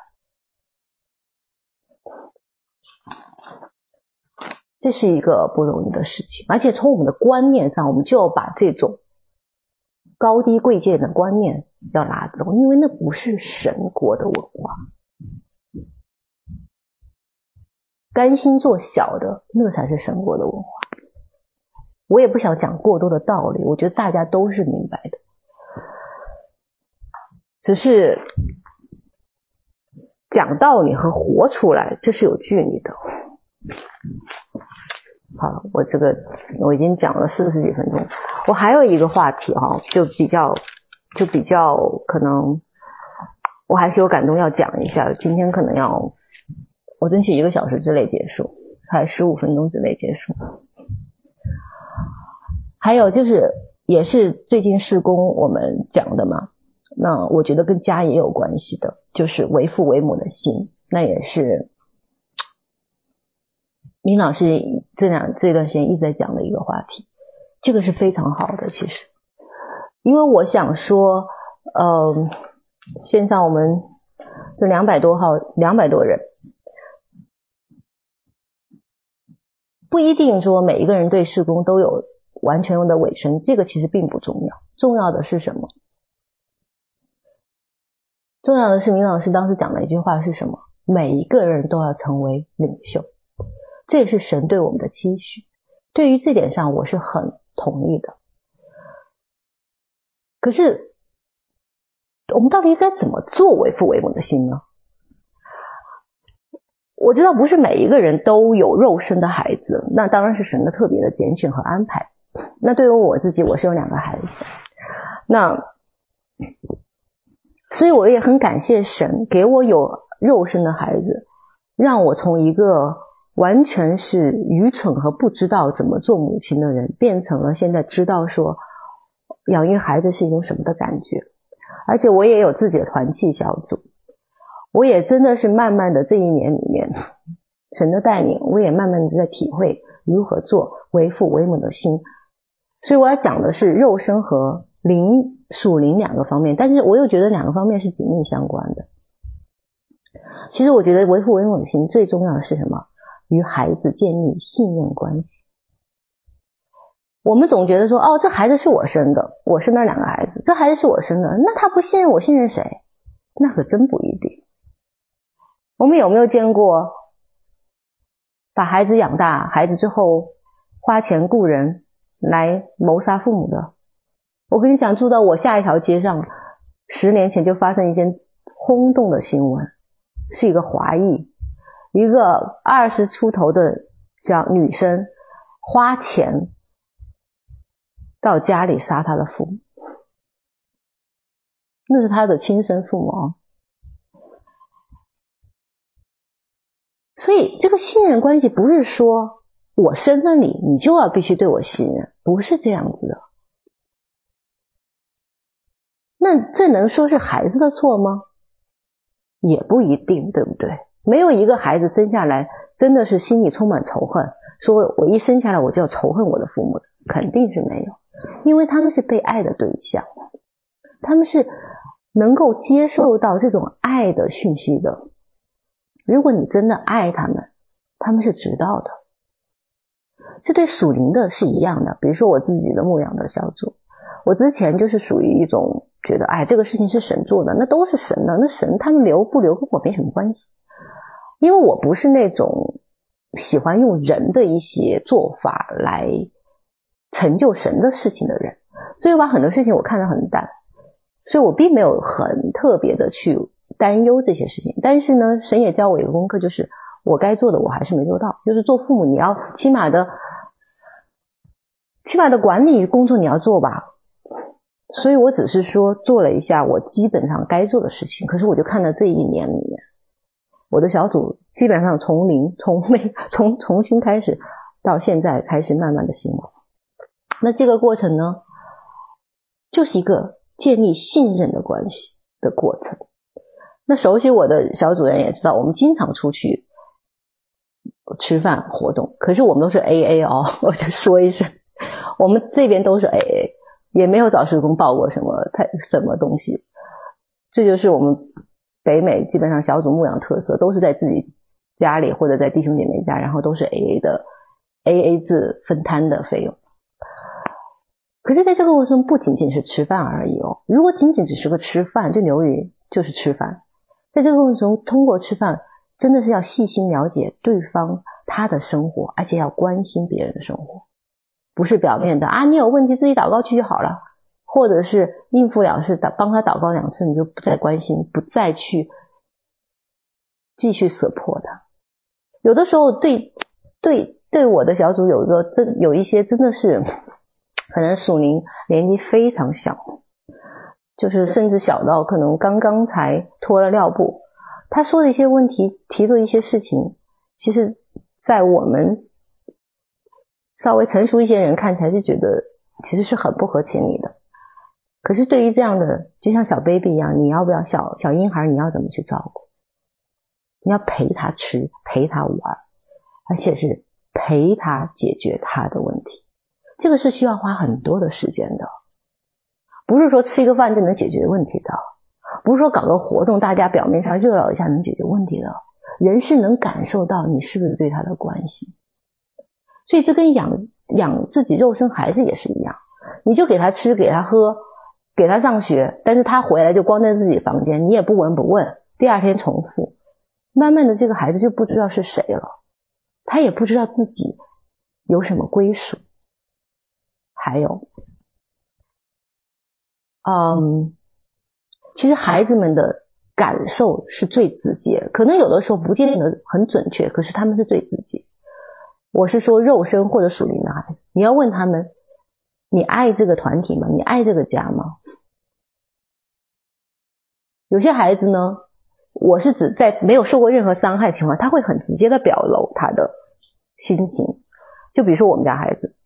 这是一个不容易的事情。而且从我们的观念上，我们就要把这种高低贵贱的观念要拿走，因为那不是神国的文化。甘心做小的，那才是神国的文化。我也不想讲过多的道理，我觉得大家都是明白的。只是讲道理和活出来，这是有距离的。好，我这个我已经讲了四十几分钟，我还有一个话题哈，就比较就比较可能，我还是有感动要讲一下，今天可能要。我争取一个小时之内结束，还十五分钟之内结束。还有就是，也是最近试工我们讲的嘛，那我觉得跟家也有关系的，就是为父为母的心，那也是明老师这两这段时间一直在讲的一个话题。这个是非常好的，其实，因为我想说，呃，线上我们这两百多号，两百多人。不一定说每一个人对事工都有完全用的尾声，这个其实并不重要。重要的是什么？重要的是明老师当时讲的一句话是什么？每一个人都要成为领袖，这也是神对我们的期许。对于这点上，我是很同意的。可是，我们到底该怎么做为父为母的心呢？我知道不是每一个人都有肉身的孩子，那当然是神的特别的拣选和安排。那对于我自己，我是有两个孩子，那所以我也很感谢神给我有肉身的孩子，让我从一个完全是愚蠢和不知道怎么做母亲的人，变成了现在知道说养育孩子是一种什么的感觉，而且我也有自己的团契小组。我也真的是慢慢的这一年里面，神的带领，我也慢慢的在体会如何做为父为母的心。所以我要讲的是肉身和灵属灵两个方面，但是我又觉得两个方面是紧密相关的。其实我觉得为父为母的心最重要的是什么？与孩子建立信任关系。我们总觉得说，哦，这孩子是我生的，我生了两个孩子，这孩子是我生的，那他不信任我，信任谁？那可真不一定。我们有没有见过把孩子养大，孩子之后花钱雇人来谋杀父母的？我跟你讲，住到我下一条街上，十年前就发生一件轰动的新闻，是一个华裔，一个二十出头的小女生花钱到家里杀他的父母，那是他的亲生父母。所以，这个信任关系不是说我生了你，你就要必须对我信任，不是这样子的。那这能说是孩子的错吗？也不一定，对不对？没有一个孩子生下来真的是心里充满仇恨，说我一生下来我就要仇恨我的父母，肯定是没有，因为他们是被爱的对象，他们是能够接受到这种爱的讯息的。如果你真的爱他们，他们是知道的。这对属灵的是一样的，比如说我自己的牧养的小组，我之前就是属于一种。觉得哎，这个事情是神做的，那都是神的，那神他们留不留跟我没什么关系，因为我不是那种喜欢用人的一些做法来成就神的事情的人，所以我把很多事情我看得很淡，所以我并没有很特别的去担忧这些事情。但是呢，神也教我一个功课，就是我该做的我还是没做到，就是做父母你要起码的起码的管理工作你要做吧。所以我只是说做了一下我基本上该做的事情，可是我就看到这一年里面，我的小组基本上从零从没从重新开始到现在开始慢慢的兴旺。那这个过程呢，就是一个建立信任的关系的过程。那熟悉我的小组人也知道，我们经常出去吃饭活动，可是我们都是 AA 哦，我就说一声，我们这边都是 AA。也没有找事工报过什么太什么东西，这就是我们北美基本上小组牧养特色，都是在自己家里或者在弟兄姐妹家，然后都是 AA 的 AA 制分摊的费用。可是在这个过程中，不仅仅是吃饭而已哦。如果仅仅只是个吃饭，就牛鱼就是吃饭。在这个过程中，通过吃饭，真的是要细心了解对方他的生活，而且要关心别人的生活。不是表面的啊，你有问题自己祷告去就好了，或者是应付了事，帮他祷告两次，你就不再关心，不再去继续舍破他。有的时候对对对，我的小组有一个真有一些真的是可能属灵年纪非常小，就是甚至小到可能刚刚才脱了尿布，他说的一些问题，提的一些事情，其实，在我们。稍微成熟一些人看起来就觉得其实是很不合情理的，可是对于这样的，就像小 baby 一样，你要不要小小婴孩？你要怎么去照顾？你要陪他吃，陪他玩，而且是陪他解决他的问题。这个是需要花很多的时间的，不是说吃一个饭就能解决问题的，不是说搞个活动大家表面上热闹一下能解决问题的。人是能感受到你是不是对他的关心。所以这跟养养自己肉身孩子也是一样，你就给他吃，给他喝，给他上学，但是他回来就光在自己房间，你也不闻不问，第二天重复，慢慢的这个孩子就不知道是谁了，他也不知道自己有什么归属。还有，嗯，其实孩子们的感受是最直接，可能有的时候不见得很准确，可是他们是最直接。我是说肉身或者属灵的孩子，你要问他们，你爱这个团体吗？你爱这个家吗？有些孩子呢，我是指在没有受过任何伤害情况，他会很直接的表露他的心情。就比如说我们家孩子，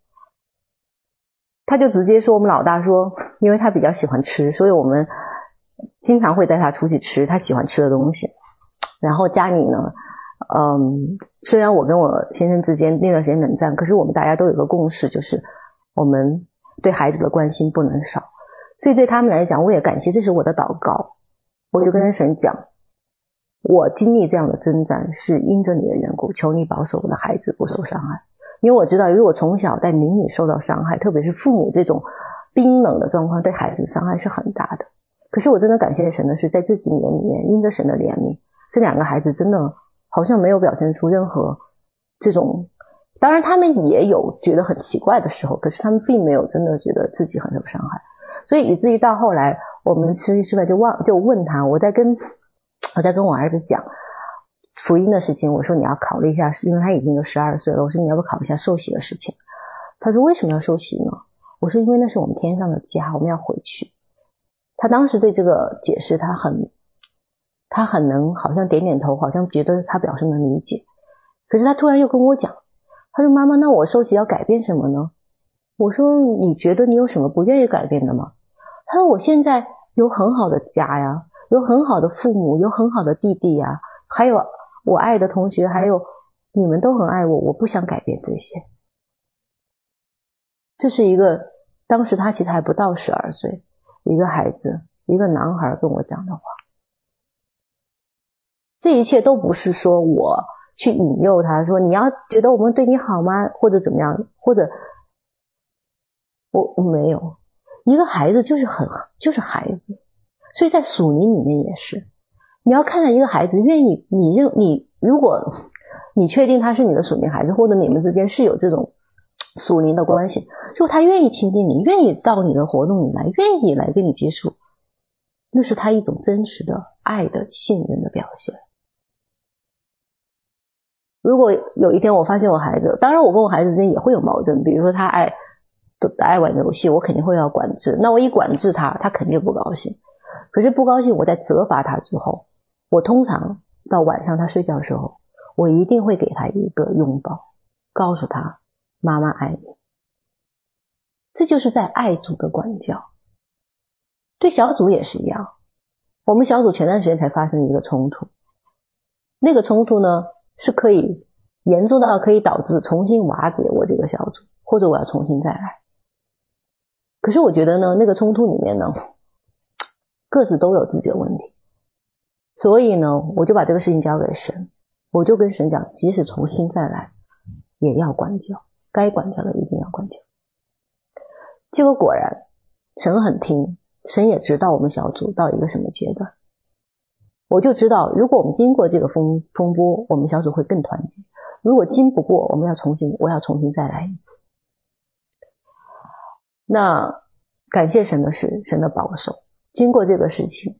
他就直接说，我们老大说，因为他比较喜欢吃，所以我们经常会带他出去吃他喜欢吃的东西。然后家里呢，嗯，虽然我跟我先生之间那段时间冷战，可是我们大家都有个共识，就是我们对孩子的关心不能少。所以对他们来讲，我也感谢，这是我的祷告。我就跟神讲，我经历这样的征战是因着你的缘故，求你保守我的孩子不受伤害。因为我知道，如果从小在邻里受到伤害，特别是父母这种冰冷的状况，对孩子伤害是很大的。可是我真的感谢神的是，在这几年里面，因着神的怜悯，这两个孩子真的。好像没有表现出任何这种，当然他们也有觉得很奇怪的时候，可是他们并没有真的觉得自己很受伤害，所以以至于到后来我们吃一吃饭就忘就问他，我在跟我在跟我儿子讲福音的事情，我说你要考虑一下，因为他已经都十二岁了，我说你要不考虑一下受洗的事情？他说为什么要受洗呢？我说因为那是我们天上的家，我们要回去。他当时对这个解释他很。他很能，好像点点头，好像觉得他表示能理解。可是他突然又跟我讲，他说：“妈妈，那我受洗要改变什么呢？”我说：“你觉得你有什么不愿意改变的吗？”他说：“我现在有很好的家呀，有很好的父母，有很好的弟弟呀，还有我爱的同学，还有你们都很爱我，我不想改变这些。”这是一个当时他其实还不到十二岁，一个孩子，一个男孩跟我讲的话。这一切都不是说我。去引诱他说：“你要觉得我们对你好吗？或者怎么样？或者我我没有一个孩子就是很就是孩子，所以在属灵里面也是，你要看到一个孩子愿意你认你如果你确定他是你的属灵孩子，或者你们之间是有这种属灵的关系，如果他愿意亲近你，愿意到你的活动里来，愿意来跟你接触，那是他一种真实的爱的信任的表现。”如果有一天我发现我孩子，当然我跟我孩子之间也会有矛盾，比如说他爱爱玩游戏，我肯定会要管制。那我一管制他，他肯定不高兴。可是不高兴，我在责罚他之后，我通常到晚上他睡觉的时候，我一定会给他一个拥抱，告诉他妈妈爱你。这就是在爱中的管教。对小组也是一样，我们小组前段时间才发生一个冲突，那个冲突呢，是可以严重到可以导致重新瓦解我这个小组，或者我要重新再来。可是我觉得呢，那个冲突里面呢，各自都有自己的问题，所以呢，我就把这个事情交给神，我就跟神讲，即使重新再来，也要管教，该管教的一定要管教。结果果然，神很听，神也知道我们小组到一个什么阶段。我就知道，如果我们经过这个风风波，我们小组会更团结；如果经不过，我们要重新，我要重新再来一次。那感谢神的是神的保守，经过这个事情，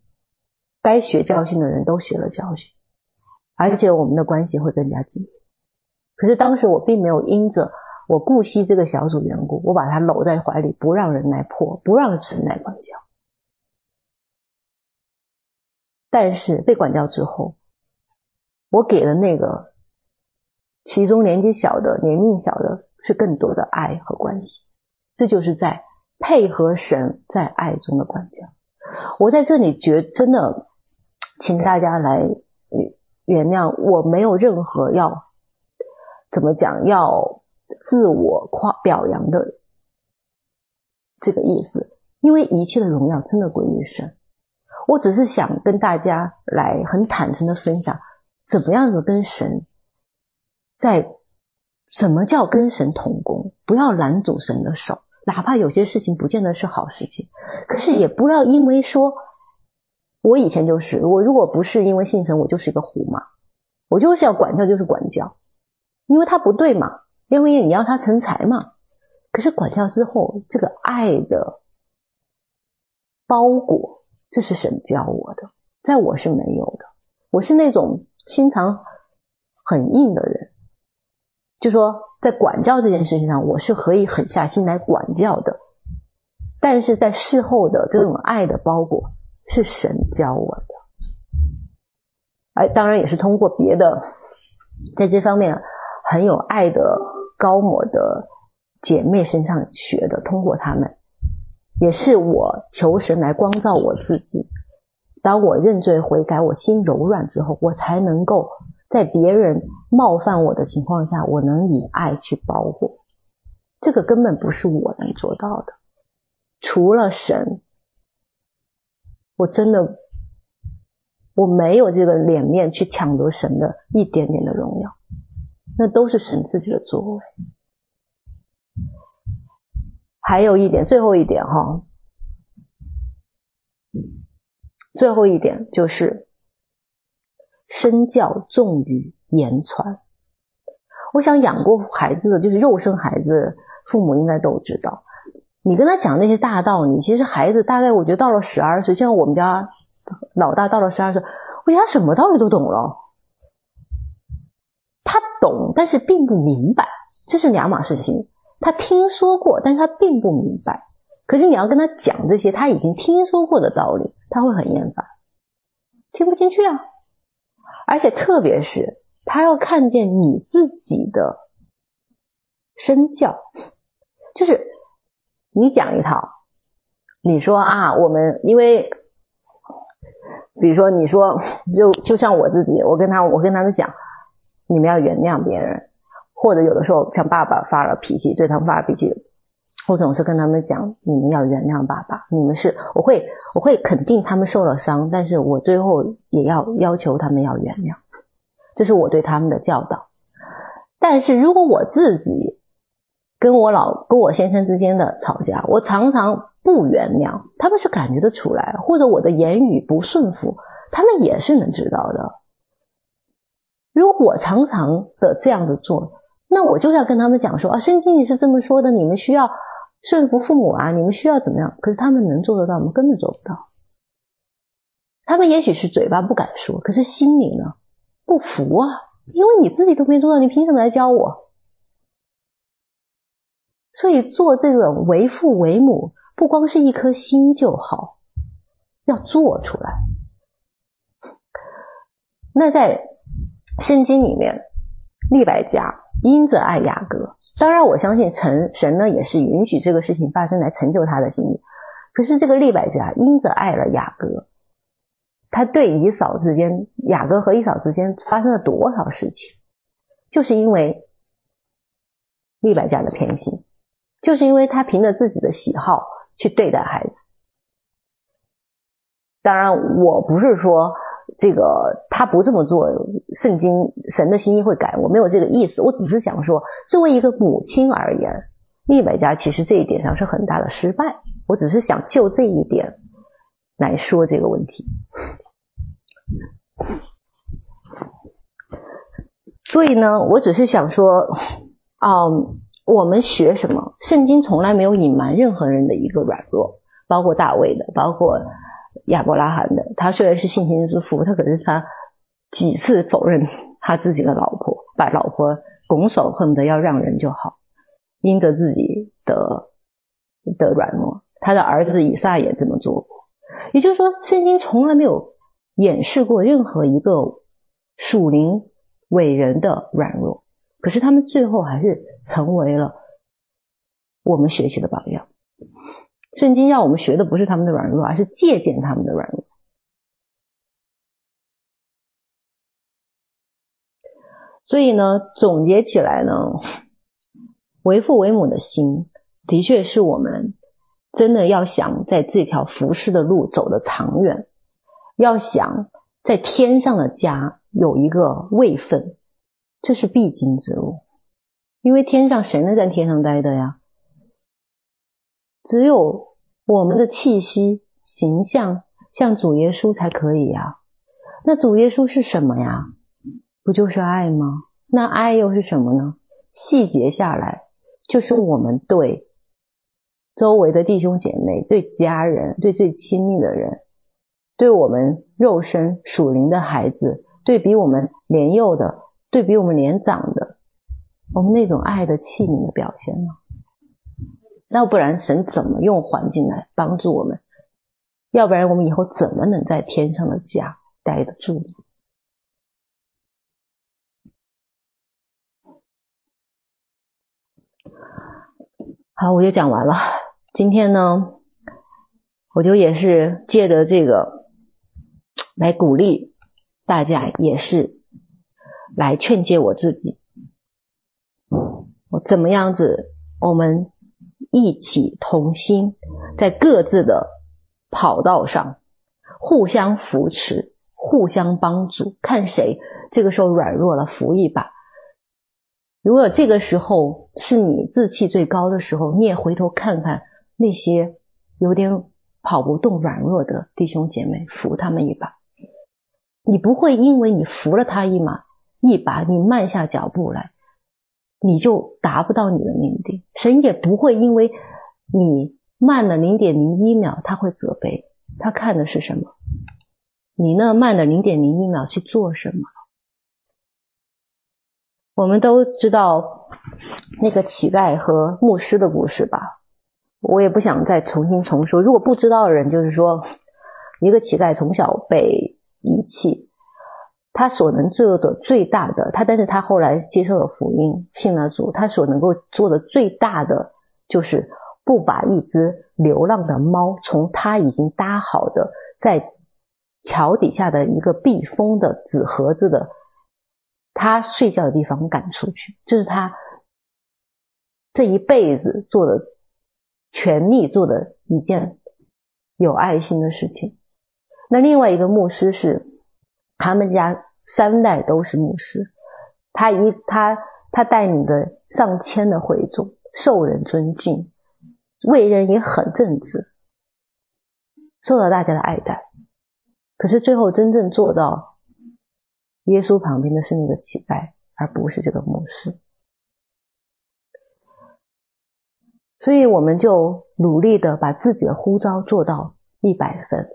该学教训的人都学了教训，而且我们的关系会更加紧密。可是当时我并没有因着我顾惜这个小组缘故，我把他搂在怀里，不让人来破，不让神来管教。但是被管教之后，我给了那个其中年纪小的、年龄小的，是更多的爱和关系。这就是在配合神在爱中的管教。我在这里觉真的，请大家来原谅，我没有任何要怎么讲，要自我夸表扬的这个意思，因为一切的荣耀真的归于神。我只是想跟大家来很坦诚的分享，怎么样子跟神在什么叫跟神同工，不要拦阻神的手，哪怕有些事情不见得是好事情，可是也不要因为说，我以前就是我如果不是因为信神，我就是一个虎嘛，我就是要管教就是管教，因为他不对嘛，因为你要他成才嘛，可是管教之后，这个爱的包裹。这是神教我的，在我是没有的。我是那种心肠很硬的人，就说在管教这件事情上，我是可以狠下心来管教的。但是在事后的这种爱的包裹，是神教我的。哎，当然也是通过别的，在这方面很有爱的高模的姐妹身上学的，通过他们。也是我求神来光照我自己。当我认罪悔改，我心柔软之后，我才能够在别人冒犯我的情况下，我能以爱去保护。这个根本不是我能做到的，除了神，我真的我没有这个脸面去抢夺神的一点点的荣耀，那都是神自己的作为。还有一点，最后一点哈，最后一点就是身教重于言传。我想养过孩子的，就是肉生孩子，父母应该都知道。你跟他讲那些大道理，其实孩子大概我觉得到了十二岁，像我们家老大到了十二岁，我觉得他什么道理都懂了。他懂，但是并不明白，这是两码事情。他听说过，但是他并不明白。可是你要跟他讲这些他已经听说过的道理，他会很厌烦，听不进去啊。而且特别是他要看见你自己的身教，就是你讲一套，你说啊，我们因为，比如说你说，就就像我自己，我跟他我跟他们讲，你们要原谅别人，或者有的时候像爸爸发了脾气，对他们发了脾气。我总是跟他们讲，你们要原谅爸爸。你们是，我会，我会肯定他们受了伤，但是我最后也要要求他们要原谅，这是我对他们的教导。但是如果我自己跟我老跟我先生之间的吵架，我常常不原谅，他们是感觉得出来，或者我的言语不顺服，他们也是能知道的。如果我常常的这样子做，那我就要跟他们讲说啊，圣经里是这么说的，你们需要。顺服父母啊，你们需要怎么样？可是他们能做得到吗？根本做不到。他们也许是嘴巴不敢说，可是心里呢，不服啊，因为你自己都没做到，你凭什么来教我？所以做这个为父为母，不光是一颗心就好，要做出来。那在圣经里面，利百加。因着爱雅各，当然我相信神神呢也是允许这个事情发生来成就他的心意。可是这个利百加因着爱了雅各，他对以扫之间，雅各和以扫之间发生了多少事情？就是因为利百加的偏心，就是因为他凭着自己的喜好去对待孩子。当然，我不是说。这个他不这么做，圣经神的心意会改。我没有这个意思，我只是想说，作为一个母亲而言，利百加其实这一点上是很大的失败。我只是想就这一点来说这个问题。所以呢，我只是想说，嗯，我们学什么？圣经从来没有隐瞒任何人的一个软弱，包括大卫的，包括。亚伯拉罕的，他虽然是信心之父，他可是他几次否认他自己的老婆，把老婆拱手，恨不得要让人就好，因着自己的的软弱，他的儿子以撒也这么做过。也就是说，圣经从来没有掩饰过任何一个属灵伟人的软弱，可是他们最后还是成为了我们学习的榜样。圣经让我们学的不是他们的软弱，而是借鉴他们的软弱。所以呢，总结起来呢，为父为母的心，的确是我们真的要想在这条服侍的路走得长远，要想在天上的家有一个位分，这是必经之路。因为天上谁能在天上待的呀？只有我们的气息、形象像主耶稣才可以呀。那主耶稣是什么呀？不就是爱吗？那爱又是什么呢？细节下来，就是我们对周围的弟兄姐妹、对家人、对最亲密的人、对我们肉身属灵的孩子、对比我们年幼的、对比我们年长的，我们那种爱的器皿的表现呢？要不然神怎么用环境来帮助我们？要不然我们以后怎么能在天上的家待得住？好，我就讲完了。今天呢，我就也是借着这个来鼓励大家，也是来劝诫我自己。我怎么样子？我们。一起同心，在各自的跑道上互相扶持、互相帮助，看谁这个时候软弱了，扶一把。如果这个时候是你志气最高的时候，你也回头看看那些有点跑不动、软弱的弟兄姐妹，扶他们一把。你不会因为你扶了他一马一把，你慢下脚步来。你就达不到你的命定，神也不会因为你慢了零点零一秒，他会责备。他看的是什么？你那慢了零点零一秒去做什么？我们都知道那个乞丐和牧师的故事吧？我也不想再重新重说。如果不知道的人，就是说，一个乞丐从小被遗弃，他所能做的最大的，他但是他后来接受了福音，信了主，他所能够做的最大的就是不把一只流浪的猫从他已经搭好的在桥底下的一个密封的纸盒子的他睡觉的地方赶出去，这、就是他这一辈子做的全力做的一件有爱心的事情。那另外一个牧师是。他们家三代都是牧师，他一他他带领的上千的会众，受人尊敬，为人也很正直，受到大家的爱戴。可是最后真正做到耶稣旁边的是那个乞丐，而不是这个牧师。所以我们就努力的把自己的呼召做到一百分。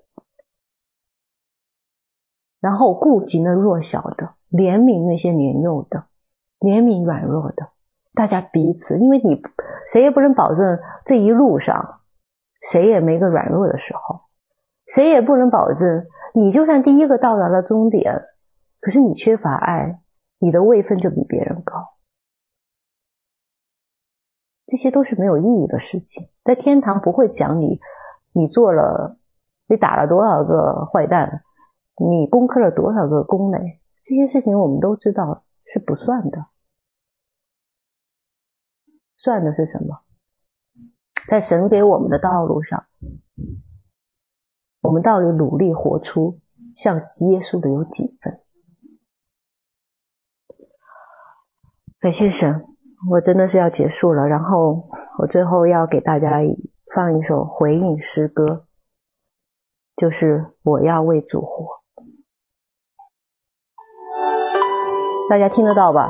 然后顾及那弱小的，怜悯那些年幼的，怜悯软弱的，大家彼此，因为你谁也不能保证这一路上谁也没个软弱的时候，谁也不能保证你就算第一个到达了终点，可是你缺乏爱，你的位分就比别人高，这些都是没有意义的事情，在天堂不会讲你，你做了，你打了多少个坏蛋。你攻克了多少个宫垒？这些事情我们都知道是不算的，算的是什么？在神给我们的道路上，我们到底努力活出像耶稣的有几分？感谢神，我真的是要结束了。然后我最后要给大家放一首回应诗歌，就是我要为主活。大家听得到吧？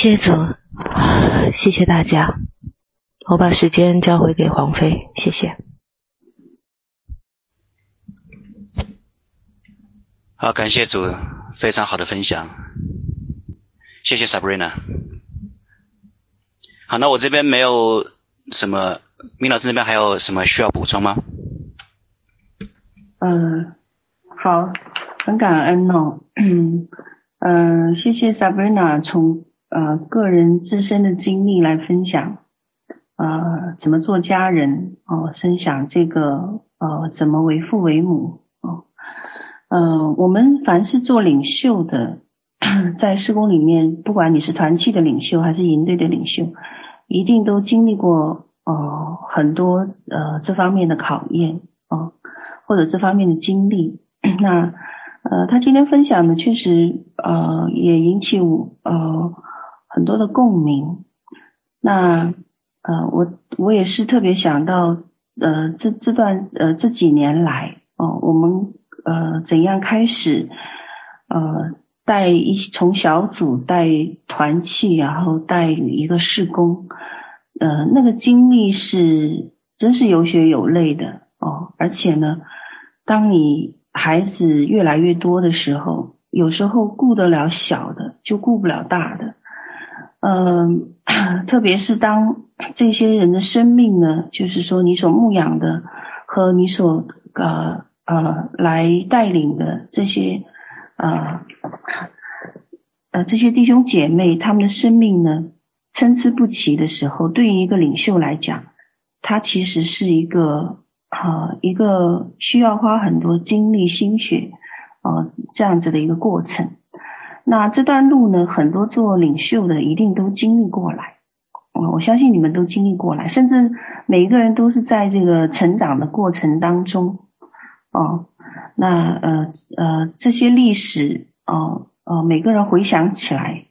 谢主，谢谢大家。我把时间交回给黄飞，谢谢。好，感谢主，非常好的分享，谢谢 Sabrina。好，那我这边没有什么，明老师那边还有什么需要补充吗？嗯，好，很感恩哦。嗯，嗯，谢谢 Sabrina 从。呃，个人自身的经历来分享，呃，怎么做家人哦，分享这个呃，怎么为父为母哦，呃，我们凡是做领袖的，在施工里面，不管你是团契的领袖还是营队的领袖，一定都经历过哦、呃、很多呃这方面的考验哦、呃，或者这方面的经历。那呃，他今天分享的确实呃也引起我呃。很多的共鸣，那呃，我我也是特别想到，呃，这这段呃这几年来哦，我们呃怎样开始呃带一从小组带团契，然后带一个事工，呃，那个经历是真是有血有泪的哦，而且呢，当你孩子越来越多的时候，有时候顾得了小的，就顾不了大的。嗯、特别是当这些人的生命呢，就是说你所牧养的和你所呃呃来带领的这些呃呃这些弟兄姐妹，他们的生命呢参差不齐的时候，对于一个领袖来讲，他其实是一个啊、一个需要花很多精力心血啊、这样子的一个过程。那这段路呢，很多做领袖的一定都经历过来，我相信你们都经历过来，甚至每一个人都是在这个成长的过程当中，哦，那呃呃这些历史，哦呃每个人回想起来，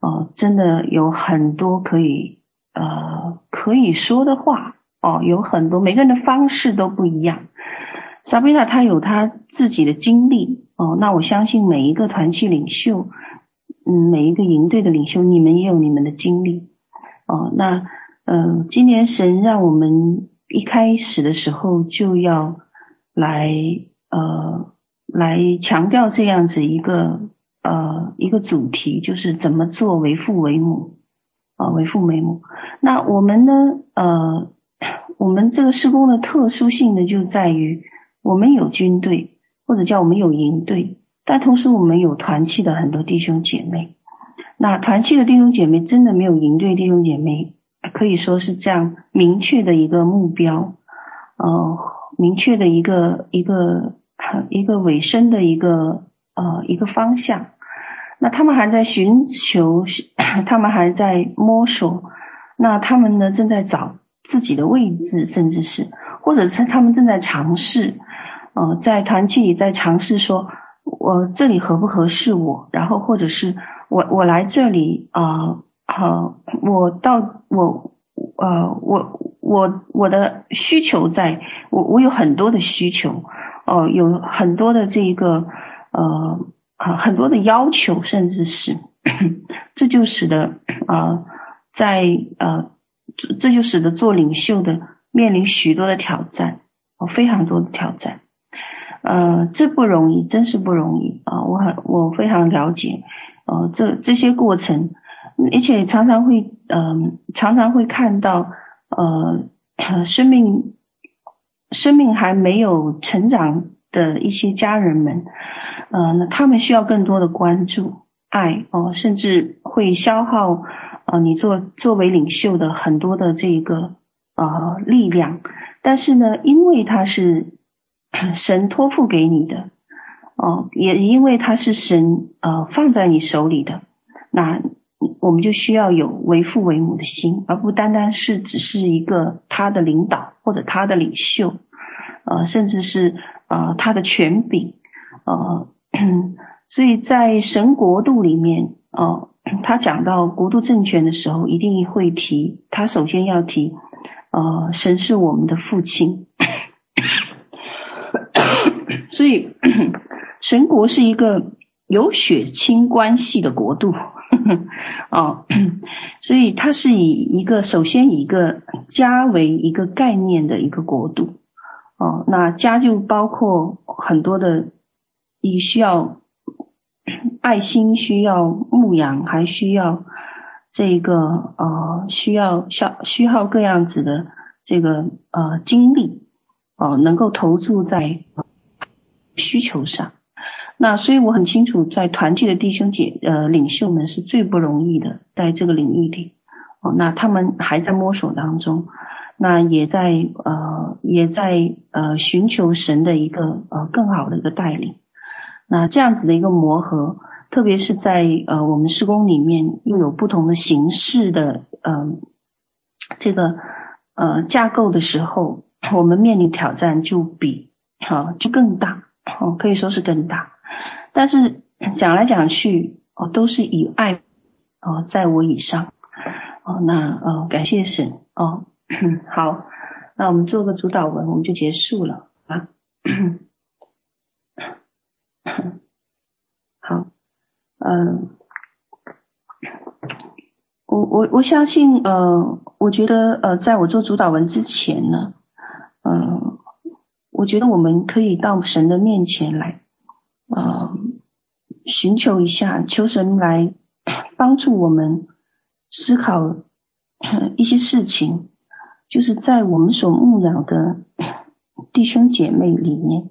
哦，真的有很多可以呃可以说的话，哦，有很多每个人的方式都不一样。萨布娜他有他自己的经历哦，那我相信每一个团契领袖，嗯，每一个营队的领袖，你们也有你们的经历哦。那呃，今年神让我们一开始的时候就要来呃来强调这样子一个呃一个主题，就是怎么做为父为母啊，为父为母。那我们呢呃，我们这个施工的特殊性呢，就在于。我们有军队，或者叫我们有营队，但同时我们有团契的很多弟兄姐妹。那团契的弟兄姐妹真的没有营队弟兄姐妹可以说是这样明确的一个目标，呃，明确的一个一个一个尾声的一个呃一个方向。那他们还在寻求，他们还在摸索，那他们呢正在找自己的位置，甚至是或者是他们正在尝试。呃，在团契里在尝试说，我这里合不合适我，然后或者是我我来这里啊，好、呃，我到我呃我我我的需求在，我我有很多的需求，哦、呃，有很多的这个呃啊很多的要求，甚至是 这就使得啊、呃、在呃这就使得做领袖的面临许多的挑战，哦、非常多的挑战。呃，这不容易，真是不容易啊！我很，我非常了解，呃，这这些过程，而且常常会，嗯、呃，常常会看到，呃，生命，生命还没有成长的一些家人们，呃，那他们需要更多的关注、爱哦、呃，甚至会消耗，呃，你作作为领袖的很多的这个呃力量，但是呢，因为他是。神托付给你的，哦，也因为它是神呃放在你手里的，那我们就需要有为父为母的心，而不单单是只是一个他的领导或者他的领袖，呃，甚至是呃他的权柄，呃，所以在神国度里面，哦、呃，他讲到国度政权的时候，一定会提，他首先要提，呃，神是我们的父亲，所以。神国是一个有血亲关系的国度，哦，所以它是以一个首先以一个家为一个概念的一个国度，哦，那家就包括很多的，你需要爱心，需要牧养，还需要这个呃，需要消需要各样子的这个呃精力，哦，能够投注在需求上。那所以我很清楚，在团契的弟兄姐呃领袖们是最不容易的，在这个领域里哦，那他们还在摸索当中，那也在呃也在呃寻求神的一个呃更好的一个带领。那这样子的一个磨合，特别是在呃我们施工里面又有不同的形式的呃这个呃架构的时候，我们面临挑战就比好、呃、就更大哦，可以说是更大。但是讲来讲去哦，都是以爱哦，在我以上哦，那呃，感谢神哦，好，那我们做个主导文，我们就结束了啊。好，嗯、我我我相信呃，我觉得呃，在我做主导文之前呢，嗯、我觉得我们可以到神的面前来。呃，寻求一下，求神来 帮助我们思考 一些事情，就是在我们所牧养的 弟兄姐妹里面，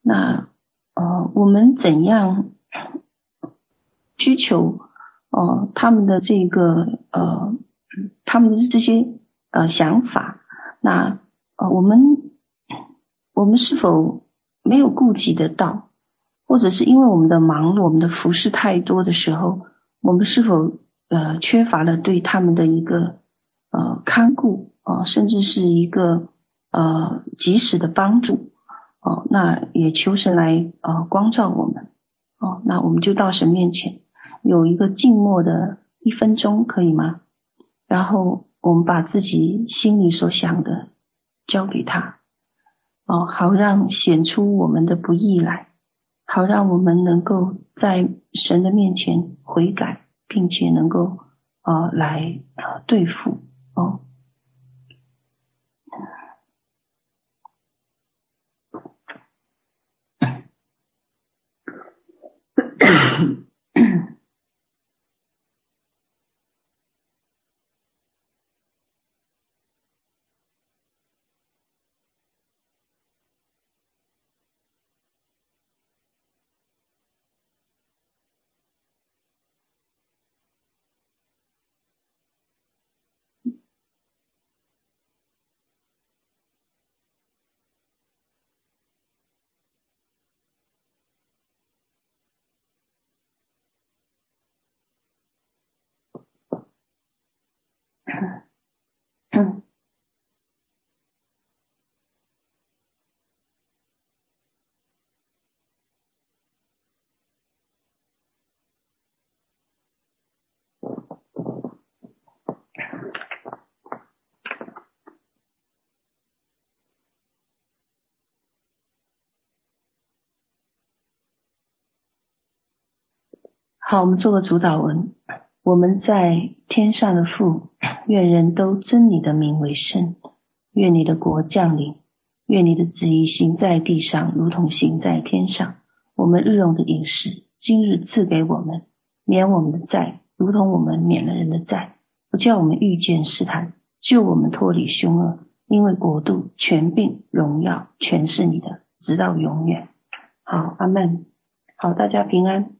那呃，我们怎样需求呃他们的这个呃他们的这些呃想法，那呃我们我们是否没有顾及得到？或者是因为我们的忙碌，我们的服事太多的时候，我们是否呃缺乏了对他们的一个呃看顾啊、甚至是一个呃及时的帮助哦、那也求神来呃光照我们哦、那我们就到神面前有一个静默的一分钟，可以吗？然后我们把自己心里所想的交给他哦、好让显出我们的不义来。好，让我们能够在神的面前悔改，并且能够呃来呃对付哦。嗯，好，我们做个主导文。我们在天上的父，愿人都尊你的名为圣。愿你的国降临。愿你的旨意行在地上，如同行在天上。我们日用的饮食，今日赐给我们，免我们的债，如同我们免了人的债。不叫我们遇见试探，救我们脱离凶恶。因为国度、权柄、荣耀，全是你的，直到永远。好，阿门。好，大家平安。